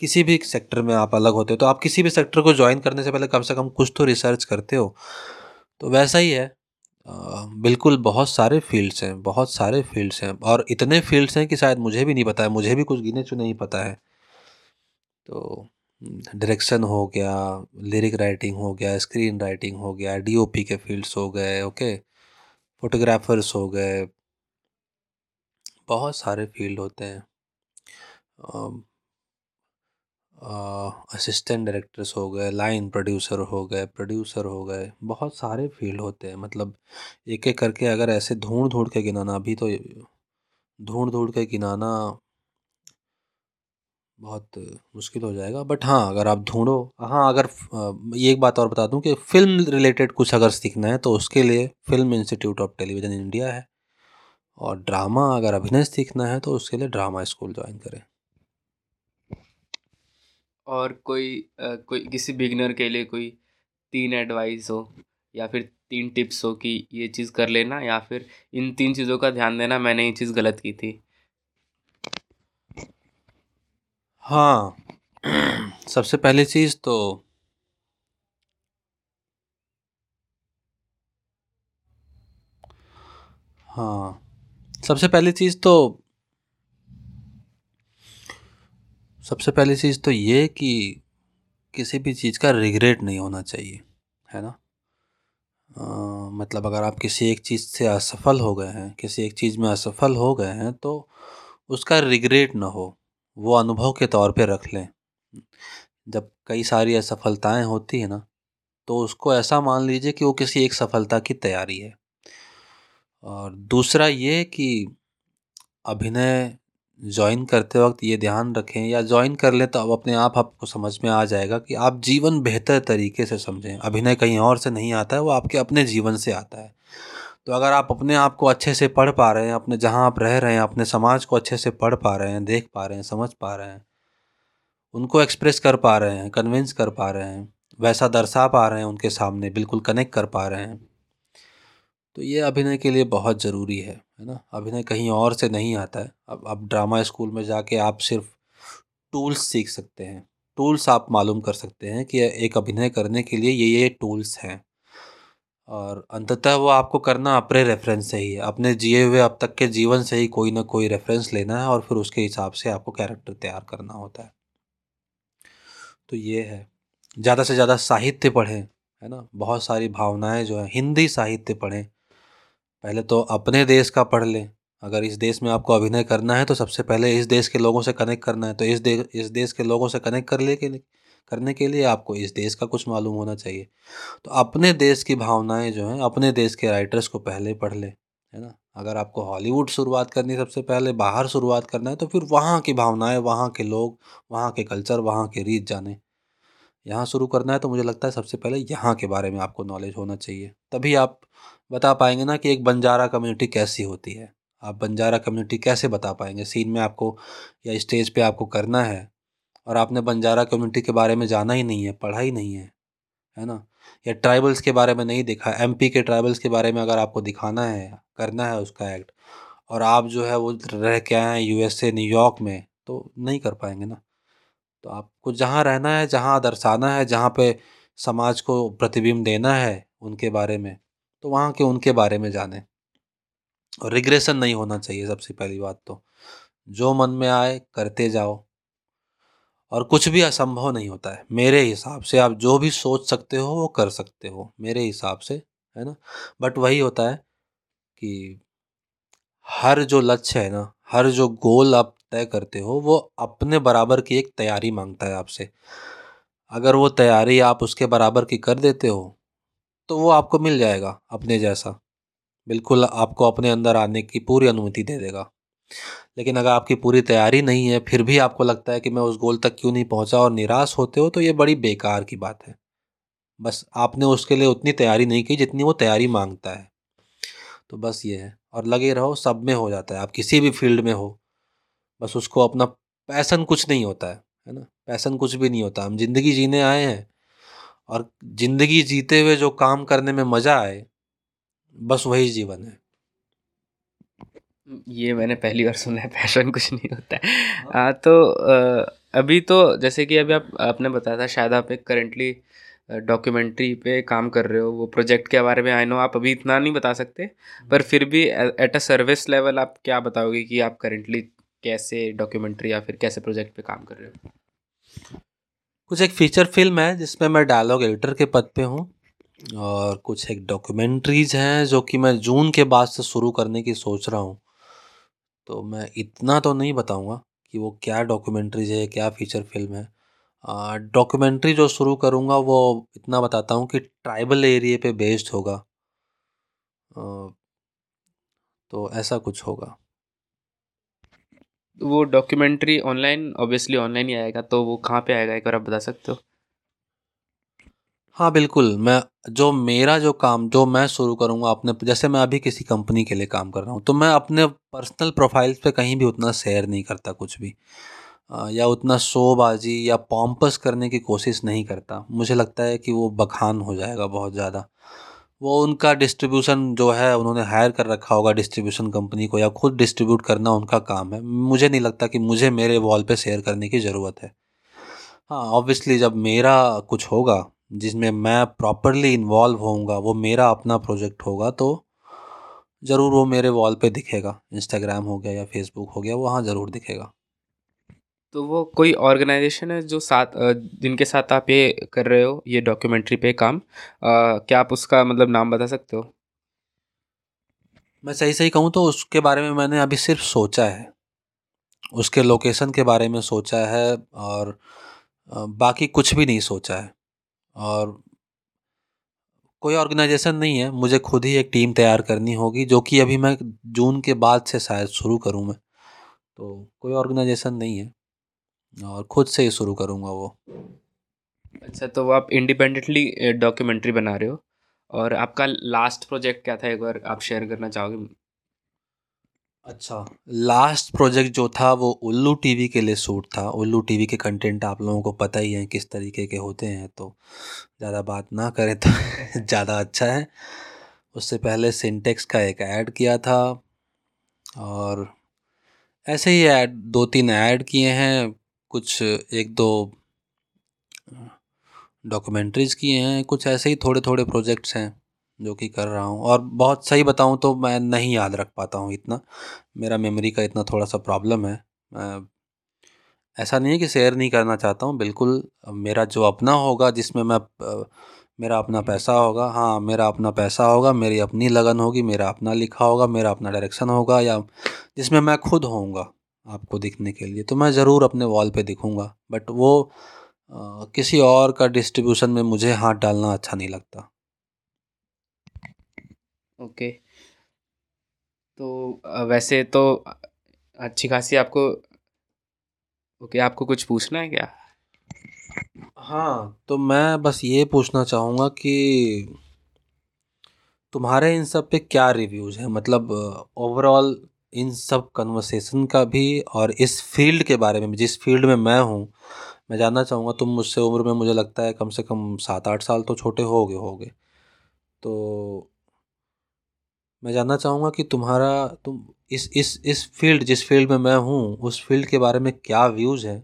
किसी भी सेक्टर में आप अलग होते हो तो आप किसी भी सेक्टर को ज्वाइन करने से पहले कम से कम कुछ तो रिसर्च करते हो। तो वैसा ही है। बिल्कुल बहुत सारे फील्ड्स हैं, बहुत सारे फील्ड्स हैं। और इतने फील्ड्स हैं कि शायद मुझे भी नहीं पता है, मुझे भी कुछ गिने चुने ही पता है। तो डायरेक्शन हो गया, लिरिक राइटिंग हो गया, स्क्रीन राइटिंग हो गया डीओपी के फील्ड्स हो गए, ओके? फोटोग्राफर्स हो गए। बहुत सारे फ़ील्ड होते हैं। असिस्टेंट डायरेक्टर्स हो गए, लाइन प्रोड्यूसर हो गए, प्रोड्यूसर हो गए, बहुत सारे फ़ील्ड होते हैं। मतलब एक एक करके अगर ऐसे ढूंढ ढूंढ के गिनाना, अभी तो ढूंढ ढूंढ के गिनाना बहुत मुश्किल हो जाएगा। बट हाँ अगर आप ढूंढो हाँ अगर ये एक बात और बता दूँ कि फ़िल्म रिलेटेड कुछ अगर सीखना है तो उसके लिए film institute of television India है। और ड्रामा अगर अभिनय सीखना है तो उसके लिए ड्रामा स्कूल ज्वाइन करें। और कोई आ, कोई किसी बिगनर के लिए कोई तीन एडवाइस हो या फिर तीन टिप्स हो कि ये चीज़ कर लेना या फिर इन तीन चीज़ों का ध्यान देना मैंने ये चीज़ गलत की थी। हाँ। सबसे पहली चीज़ तो हाँ। सबसे पहली चीज़ तो सबसे पहली चीज़ तो ये कि किसी भी चीज़ का रिग्रेट नहीं होना चाहिए है ना? आ, मतलब अगर आप किसी एक चीज़ से असफल हो गए हैं किसी एक चीज़ में असफल हो गए हैं तो उसका रिग्रेट ना हो। वो अनुभव के तौर पे रख लें। जब कई सारी असफलताएँ होती है ना तो उसको ऐसा मान लीजिए कि वो किसी एक सफलता की तैयारी है। और दूसरा ये कि अभिनय ज्वाइन करते वक्त ये ध्यान रखें या ज्वाइन कर लें तो अब अपने आप आपको समझ में आ जाएगा कि आप जीवन बेहतर तरीके से समझें। अभिनय कहीं और से नहीं आता है, वो आपके अपने जीवन से आता है। तो अगर आप अपने आप को अच्छे से पढ़ पा रहे हैं, अपने जहाँ आप रह रहे हैं, अपने समाज को अच्छे से पढ़ पा रहे हैं, देख पा रहे हैं, समझ पा रहे हैं, उनको एक्सप्रेस कर पा रहे हैं, कन्विंस कर पा रहे हैं, वैसा दर्शा पा रहे हैं, उनके सामने बिल्कुल कनेक्ट कर पा रहे हैं तो ये अभिनय के लिए बहुत ज़रूरी है है ना? अभिनय कहीं और से नहीं आता है। अब अब ड्रामा स्कूल में जाके आप सिर्फ़ टूल्स सीख सकते हैं, टूल्स आप मालूम कर सकते हैं कि एक अभिनय करने के लिए ये ये टूल्स हैं। और अंततः वो आपको करना अपने रेफरेंस से ही है। अपने जिए हुए अब तक के जीवन से ही कोई ना कोई रेफरेंस लेना है और फिर उसके हिसाब से आपको कैरेक्टर तैयार करना होता है। तो ये है। ज़्यादा से ज़्यादा साहित्य पढ़ें, है ना? बहुत सारी भावनाएँ जो हैं, हिंदी साहित्य पढ़ें। पहले तो अपने देश का पढ़ लें। अगर इस देश में आपको अभिनय करना है तो सबसे पहले इस देश के लोगों से कनेक्ट करना है। तो इस देश इस देश के लोगों से कनेक्ट कर ले के करने के लिए आपको इस देश का कुछ मालूम होना चाहिए। तो अपने देश की भावनाएँ जो हैं, अपने देश के राइटर्स को पहले पढ़ लें, है ना? अगर आपको हॉलीवुड शुरुआत करनी सबसे पहले, बाहर शुरुआत करना है तो फिर वहाँ की भावनाएँ, वहाँ के लोग, वहाँ के कल्चर वहाँ के रीत जाने। यहाँ शुरू करना है तो मुझे लगता है सबसे पहले यहाँ के बारे में आपको नॉलेज होना चाहिए। तभी आप बता पाएँगे ना कि एक बंजारा कम्युनिटी कैसी होती है। आप बंजारा कम्युनिटी कैसे बता पाएँगे? सीन में आपको या स्टेज पे आपको करना है और आपने बंजारा कम्युनिटी के बारे में जाना ही नहीं है, पढ़ा ही नहीं है है ना? या ट्राइबल्स के बारे में नहीं दिखा एमपी के ट्राइबल्स के बारे में अगर आपको दिखाना है, करना है उसका एक्ट और आप जो है वो रह के आए हैं यूएसए न्यूयॉर्क में तो नहीं कर पाएँगे ना। तो आपको जहाँ रहना है, जहाँ दर्शाना है, जहाँ पे समाज को प्रतिबिंब देना है उनके बारे में तो वहाँ के उनके बारे में जाने। और रिग्रेशन नहीं होना चाहिए सबसे पहली बात तो। जो मन में आए, करते जाओ। और कुछ भी असंभव नहीं होता है। मेरे हिसाब से आप जो भी सोच सकते हो, वो कर सकते हो, मेरे हिसाब से, है ना? बट वही होता है कि हर जो लक्ष्य है ना, हर जो गोल आप तय करते हो, वो अपने बराबर की एक तैयारी माँगता है आपसे। अगर वो तैयारी आप उसके बराबर की कर देते हो तो वो आपको मिल जाएगा अपने जैसा। बिल्कुल आपको अपने अंदर आने की पूरी अनुमति दे देगा। लेकिन अगर आपकी पूरी तैयारी नहीं है, फिर भी आपको लगता है कि मैं उस गोल तक क्यों नहीं पहुँचा और निराश होते हो तो ये बड़ी बेकार की बात है। बस आपने उसके लिए उतनी तैयारी नहीं की जितनी वो तैयारी माँगता है। तो बस ये है, और लगे रहो, सब में हो जाता है, आप किसी भी फ़ील्ड में हो, बस उसको अपना पैसन कुछ नहीं होता है है ना? पैसन कुछ भी नहीं होता, हम ज़िंदगी जीने आए हैं, और ज़िंदगी जीते हुए जो काम करने में मज़ा आए, बस वही जीवन है। ये मैंने पहली बार सुना है पैशन कुछ नहीं होता है। हाँ। आ, तो आ, अभी तो जैसे कि अभी आप आपने बताया था शायद आप एक करेंटली डॉक्यूमेंट्री पे काम कर रहे हो वो प्रोजेक्ट के बारे में आई नो आप अभी इतना नहीं बता सकते पर फिर भी एट अ सर्विस लेवल आप क्या बताओगे कि आप करेंटली कैसे डॉक्यूमेंट्री या फिर कैसे प्रोजेक्ट पे काम कर रहे हो? कुछ एक फीचर फ़िल्म है जिसमें मैं डायलॉग एडिटर के पद पे हूँ और कुछ एक डॉक्यूमेंट्रीज हैं जो कि मैं जून के बाद से शुरू करने की सोच रहा हूँ। तो मैं इतना तो नहीं बताऊँगा कि वो क्या डॉक्यूमेंट्रीज है क्या फ़ीचर फ़िल्म है। डॉक्यूमेंट्री जो शुरू करूँगा वो इतना बताता हूँ कि ट्राइबल एरिए पे बेस्ड होगा। तो ऐसा कुछ होगा। वो डॉक्यूमेंट्री ऑनलाइन ऑब्वियसली ऑनलाइन ही आएगा तो वो कहाँ पे आएगा एक बार आप बता सकते हो? हाँ बिल्कुल। मैं जो मेरा जो काम, जो मैं शुरू करूँगा अपने, जैसे मैं अभी किसी कंपनी के लिए काम कर रहा हूँ तो मैं अपने पर्सनल प्रोफाइल्स पे कहीं भी उतना शेयर नहीं करता कुछ भी। या उतना शोबाजी या पॉम्पस करने की कोशिश नहीं करता। मुझे लगता है कि वो बखान हो जाएगा बहुत ज़्यादा। वो उनका डिस्ट्रीब्यूशन जो है, उन्होंने हायर कर रखा होगा डिस्ट्रीब्यूशन कंपनी को या खुद डिस्ट्रीब्यूट करना उनका काम है। मुझे नहीं लगता कि मुझे मेरे वॉल पे शेयर करने की ज़रूरत है। हाँ ऑब्वियसली जब मेरा कुछ होगा जिसमें मैं प्रॉपरली इन्वॉल्व होऊँगा वो मेरा अपना प्रोजेक्ट होगा तो ज़रूर वो मेरे वॉल पे दिखेगा। इंस्टाग्राम हो गया या फेसबुक हो गया वहाँ ज़रूर दिखेगा। तो वो कोई ऑर्गेनाइजेशन है जो साथ जिनके साथ आप ये कर रहे हो ये डॉक्यूमेंट्री पे काम? आ, क्या आप उसका मतलब नाम बता सकते हो? मैं सही सही कहूँ तो उसके बारे में मैंने अभी सिर्फ़ सोचा है। उसके लोकेशन के बारे में सोचा है और बाकी कुछ भी नहीं सोचा है। और कोई ऑर्गेनाइजेशन नहीं है। मुझे खुद ही एक टीम तैयार करनी होगी, जो कि अभी मैं जून के बाद से शायद शुरू करूँ मैं। तो कोई ऑर्गेनाइजेशन नहीं है और खुद से ही शुरू करूँगा वो। अच्छा तो आप इंडिपेंडेंटली डॉक्यूमेंट्री बना रहे हो। और आपका लास्ट प्रोजेक्ट क्या था? एक बार आप शेयर करना चाहोगे? अच्छा लास्ट प्रोजेक्ट जो था वो उल्लू टीवी के लिए शूट था। उल्लू टीवी के कंटेंट आप लोगों को पता ही है किस तरीके के होते हैं तो ज़्यादा बात ना करें तो (laughs) ज़्यादा अच्छा है। उससे पहले सिंटेक्स का एक ऐड किया था और ऐसे ही ऐड दो तीन ऐड किए हैं, कुछ एक दो डॉक्यूमेंट्रीज़ किए हैं, कुछ ऐसे ही थोड़े थोड़े प्रोजेक्ट्स हैं। जो कि कर रहा हूँ। और बहुत सही बताऊँ तो मैं नहीं याद रख पाता हूँ इतना। मेरा मेमोरी का इतना थोड़ा सा प्रॉब्लम है ऐसा नहीं है कि शेयर नहीं करना चाहता हूँ। बिल्कुल मेरा जो अपना होगा जिसमें मैं मेरा अपना पैसा होगा हाँ मेरा अपना पैसा होगा मेरी अपनी लगन होगी मेरा अपना लिखा होगा मेरा अपना डायरेक्शन होगा या जिसमें मैं खुद होऊँगा आपको दिखने के लिए तो मैं ज़रूर अपने वॉल पे दिखूँगा। बट वो आ, किसी और का डिस्ट्रीब्यूशन में मुझे हाथ डालना अच्छा नहीं लगता। ओके। तो वैसे तो अच्छी खासी आपको, ओके, आपको कुछ पूछना है क्या? हाँ तो मैं बस ये पूछना चाहूँगा कि तुम्हारे इन सब पे क्या रिव्यूज़ हैं? मतलब ओवरऑल इन सब कन्वर्सेशन का भी और इस फ़ील्ड के बारे में जिस फ़ील्ड में मैं हूँ, मैं जानना चाहूँगा तुम मुझसे उम्र में मुझे लगता है कम से कम सात आठ साल तो छोटे हो गए होगे। तो मैं जानना चाहूँगा कि तुम्हारा, तुम इस इस इस फ़ील्ड जिस फ़ील्ड में मैं हूँ, उस फ़ील्ड के बारे में क्या व्यूज़ हैं?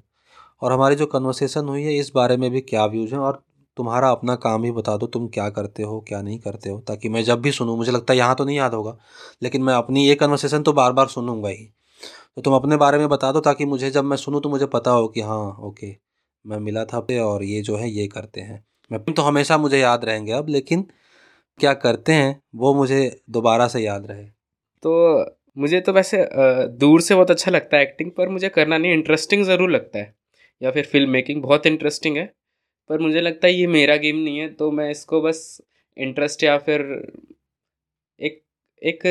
और हमारी जो कन्वर्सेशन हुई है, इस बारे में भी क्या व्यूज़ हैं? और तुम्हारा अपना काम ही बता दो, तुम क्या करते हो, क्या नहीं करते हो? ताकि मैं जब भी सुनूँ, मुझे लगता है यहाँ तो नहीं याद होगा, लेकिन मैं अपनी ये कन्वर्सेशन तो बार बार सुनूँगा ही। तो तुम अपने बारे में बता दो, ताकि मुझे, जब मैं सुनूँ तो मुझे पता हो कि हाँ ओके मैं मिला था, और ये जो है, ये करते हैं। मैं तो हमेशा मुझे याद रहेंगे अब, लेकिन क्या करते हैं वो मुझे दोबारा से याद रहे। तो मुझे तो वैसे दूर से बहुत अच्छा लगता है एक्टिंग पर मुझे करना नहीं इंटरेस्टिंग ज़रूर लगता है। या फिर फ़िल्म मेकिंग बहुत इंटरेस्टिंग है पर मुझे लगता है ये मेरा गेम नहीं है तो मैं इसको बस इंटरेस्ट या फिर एक एक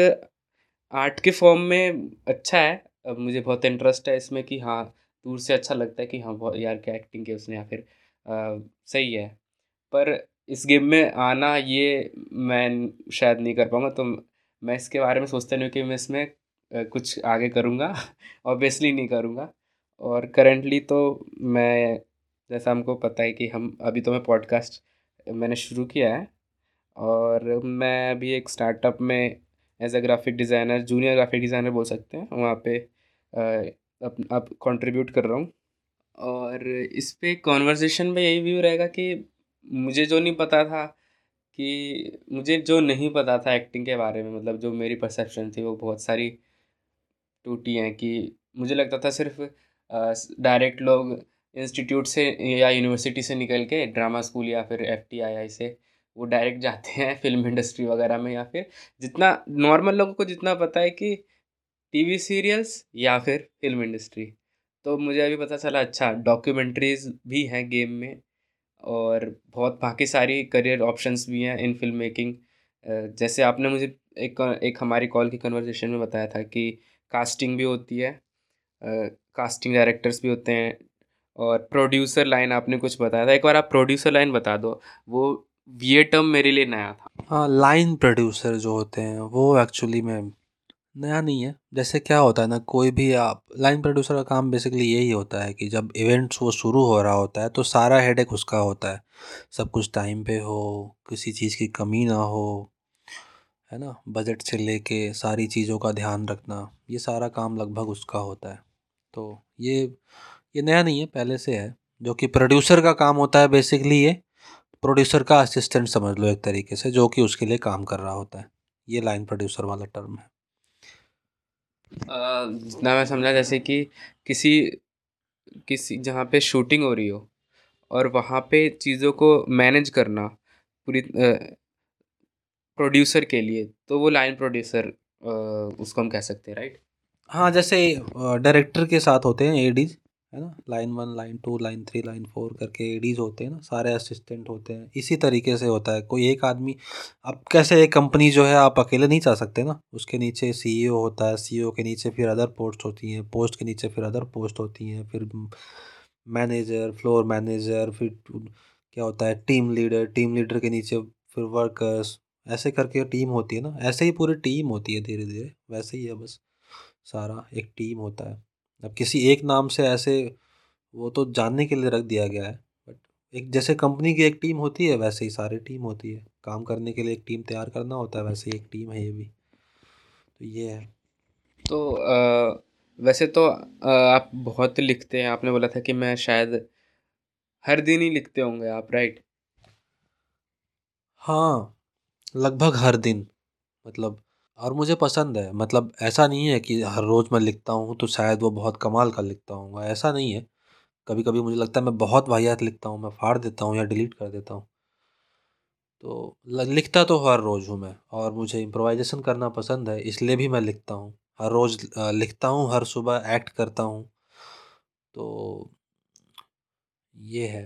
आर्ट के फॉर्म में अच्छा है। अब मुझे बहुत इंटरेस्ट है इसमें कि हाँ दूर से अच्छा लगता है कि हाँ यार क्या एक्टिंग की उसने या फिर आ, सही है। पर इस गेम में आना ये मैं शायद नहीं कर पाऊँगा तो मैं इसके बारे में सोचता नहीं हूँ कि मैं इसमें कुछ आगे करूँगा ऑब्वियसली (laughs) नहीं करूँगा। और करेंटली तो मैं, जैसा हमको पता है कि हम, अभी तो मैं पॉडकास्ट मैंने शुरू किया है, और मैं अभी एक स्टार्टअप में as a graphic designer junior graphic designer बोल सकते हैं, वहाँ पे अब अब कंट्रीब्यूट कर रहा हूँ। और इस पर कॉन्वर्जेसन में यही व्यू रहेगा कि मुझे जो नहीं पता था कि, मुझे जो नहीं पता था एक्टिंग के बारे में मतलब जो मेरी परसेप्शन थी, वो बहुत सारी टूटी हैं कि मुझे लगता था सिर्फ़ डायरेक्ट लोग इंस्टीट्यूट से या यूनिवर्सिटी से निकल के ड्रामा स्कूल या फिर एफ़ टी आई आई से वो डायरेक्ट जाते हैं (laughs) फ़िल्म इंडस्ट्री वगैरह में या फिर जितना नॉर्मल लोगों को जितना पता है कि टीवी सीरियल्स या फिर फ़िल्म इंडस्ट्री तो मुझे अभी पता चला अच्छा डॉक्यूमेंट्रीज भी हैं गेम में। और बहुत बाकी सारी करियर ऑप्शंस भी हैं इन फ़िल्म मेकिंग जैसे आपने मुझे एक एक हमारी कॉल की कन्वर्जेशन में बताया था कि कास्टिंग भी होती है कास्टिंग डायरेक्टर्स भी होते हैं और प्रोड्यूसर लाइन आपने कुछ बताया था। एक बार आप प्रोड्यूसर लाइन बता दो, वो ये टर्म मेरे लिए नया था। हाँ लाइन प्रोड्यूसर जो होते हैं, वो एक्चुअली में नया नहीं है। जैसे क्या होता है ना, कोई भी आप लाइन प्रोड्यूसर का काम बेसिकली यही होता है कि जब इवेंट्स वो शुरू हो रहा होता है तो सारा हेडेक उसका होता है। सब कुछ टाइम पे हो, किसी चीज़ की कमी ना हो, है ना? बजट से लेके सारी चीज़ों का ध्यान रखना, ये सारा काम लगभग उसका होता है। तो ये ये नया नहीं है, पहले से है। जो कि प्रोड्यूसर का काम होता है बेसिकली ये प्रोड्यूसर का असिस्टेंट समझ लो एक तरीके से, जो कि उसके लिए काम कर रहा होता है। ये लाइन प्रोड्यूसर वाला टर्म है। जितना मैं समझा जैसे कि किसी किसी जहाँ पे शूटिंग हो रही हो और वहाँ पे चीज़ों को मैनेज करना पूरी प्रोड्यूसर के लिए तो वो लाइन प्रोड्यूसर उसको हम कह सकते हैं, राइट? हाँ जैसे डायरेक्टर के साथ होते हैं एडीज है ना? Line one line two line three line four करके एडीज होते हैं ना, सारे असिस्टेंट होते हैं। इसी तरीके से होता है। कोई एक आदमी, अब कैसे एक कंपनी जो है, आप अकेले नहीं जा सकते ना? उसके नीचे सीईओ होता है सीईओ के नीचे फिर अदर पोस्ट होती हैं पोस्ट के नीचे फिर अदर पोस्ट होती हैं, फिर मैनेजर फ्लोर मैनेजर फिर क्या होता है टीम लीडर टीम लीडर के नीचे फिर वर्कर्स ऐसे करके टीम होती है ना? ऐसे ही पूरी टीम होती है धीरे धीरे वैसे ही है बस, सारा एक टीम होता है। अब किसी एक नाम से ऐसे वो तो जानने के लिए रख दिया गया है बट एक जैसे कंपनी की एक टीम होती है वैसे ही सारी टीम होती है। काम करने के लिए एक टीम तैयार करना होता है वैसे ही एक टीम है ये भी। तो ये है। तो आ, वैसे तो आ, आप बहुत लिखते हैं आपने बोला था कि मैं शायद हर दिन ही लिखते होंगे आप राइट हाँ लगभग हर दिन मतलब और मुझे पसंद है। मतलब ऐसा नहीं है कि हर रोज़ मैं लिखता हूँ तो शायद वो बहुत कमाल का लिखता हूँ ऐसा नहीं है। कभी कभी मुझे लगता है मैं बहुत वाहियात लिखता हूँ, मैं फाड़ देता हूँ या डिलीट कर देता हूँ। तो लिखता तो हर रोज़ हूँ मैं और मुझे इम्प्रोवाइजेशन करना पसंद है, इसलिए भी मैं लिखता हूँ। हर रोज़ लिखता हूँ, हर सुबह एक्ट करता हूँ। तो ये है।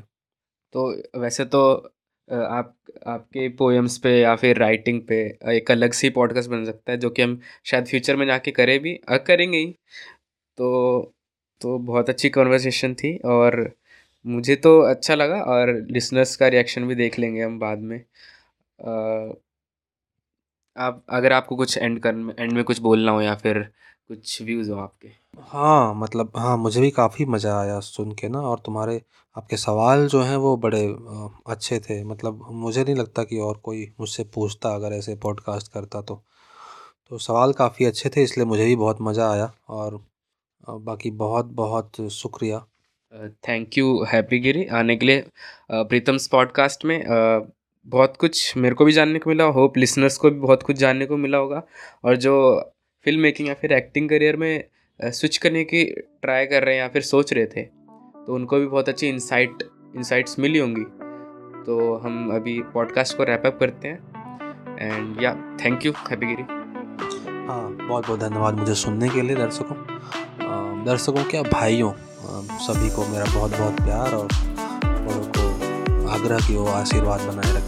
तो वैसे तो आप, आपके पोएम्स पे या फिर राइटिंग पे एक अलग सी पॉडकास्ट बन सकता है, जो कि हम शायद फ्यूचर में जाके करें भी करेंगे ही। तो तो बहुत अच्छी कन्वर्सेशन थी और मुझे तो अच्छा लगा और लिसनर्स का रिएक्शन भी देख लेंगे हम बाद में। आप, अगर आपको कुछ एंड कर एंड में कुछ बोलना हो या फिर कुछ व्यूज़ हो आपके? हाँ मतलब हाँ मुझे भी काफ़ी मज़ा आया सुन के ना और तुम्हारे आपके सवाल जो हैं वो बड़े अच्छे थे। मतलब मुझे नहीं लगता कि और कोई मुझसे पूछता अगर ऐसे पॉडकास्ट करता तो। तो सवाल काफ़ी अच्छे थे इसलिए मुझे भी बहुत मज़ा आया और बाकी बहुत बहुत शुक्रिया। थैंक यू हैप्पी गिरी आने के लिए प्रीतम्स पॉडकास्ट में बहुत कुछ मेरे को भी जानने को मिला होप लिसनर्स को भी बहुत कुछ जानने को मिला होगा और जो फ़िल्म मेकिंग या फिर एक्टिंग करियर में स्विच करने की ट्राई कर रहे हैं या फिर सोच रहे थे तो उनको भी बहुत अच्छी इंसाइट इंसाइट्स मिली होंगी। तो हम अभी पॉडकास्ट को रैपअप करते हैं। एंड या थैंक यू हैप्पी गिरी हाँ बहुत बहुत धन्यवाद मुझे सुनने के लिए दर्शकों। दर्शकों क्या भाइयों सभी को मेरा बहुत बहुत प्यार और बड़ों को आग्रह की वो आशीर्वाद बनाए रखें।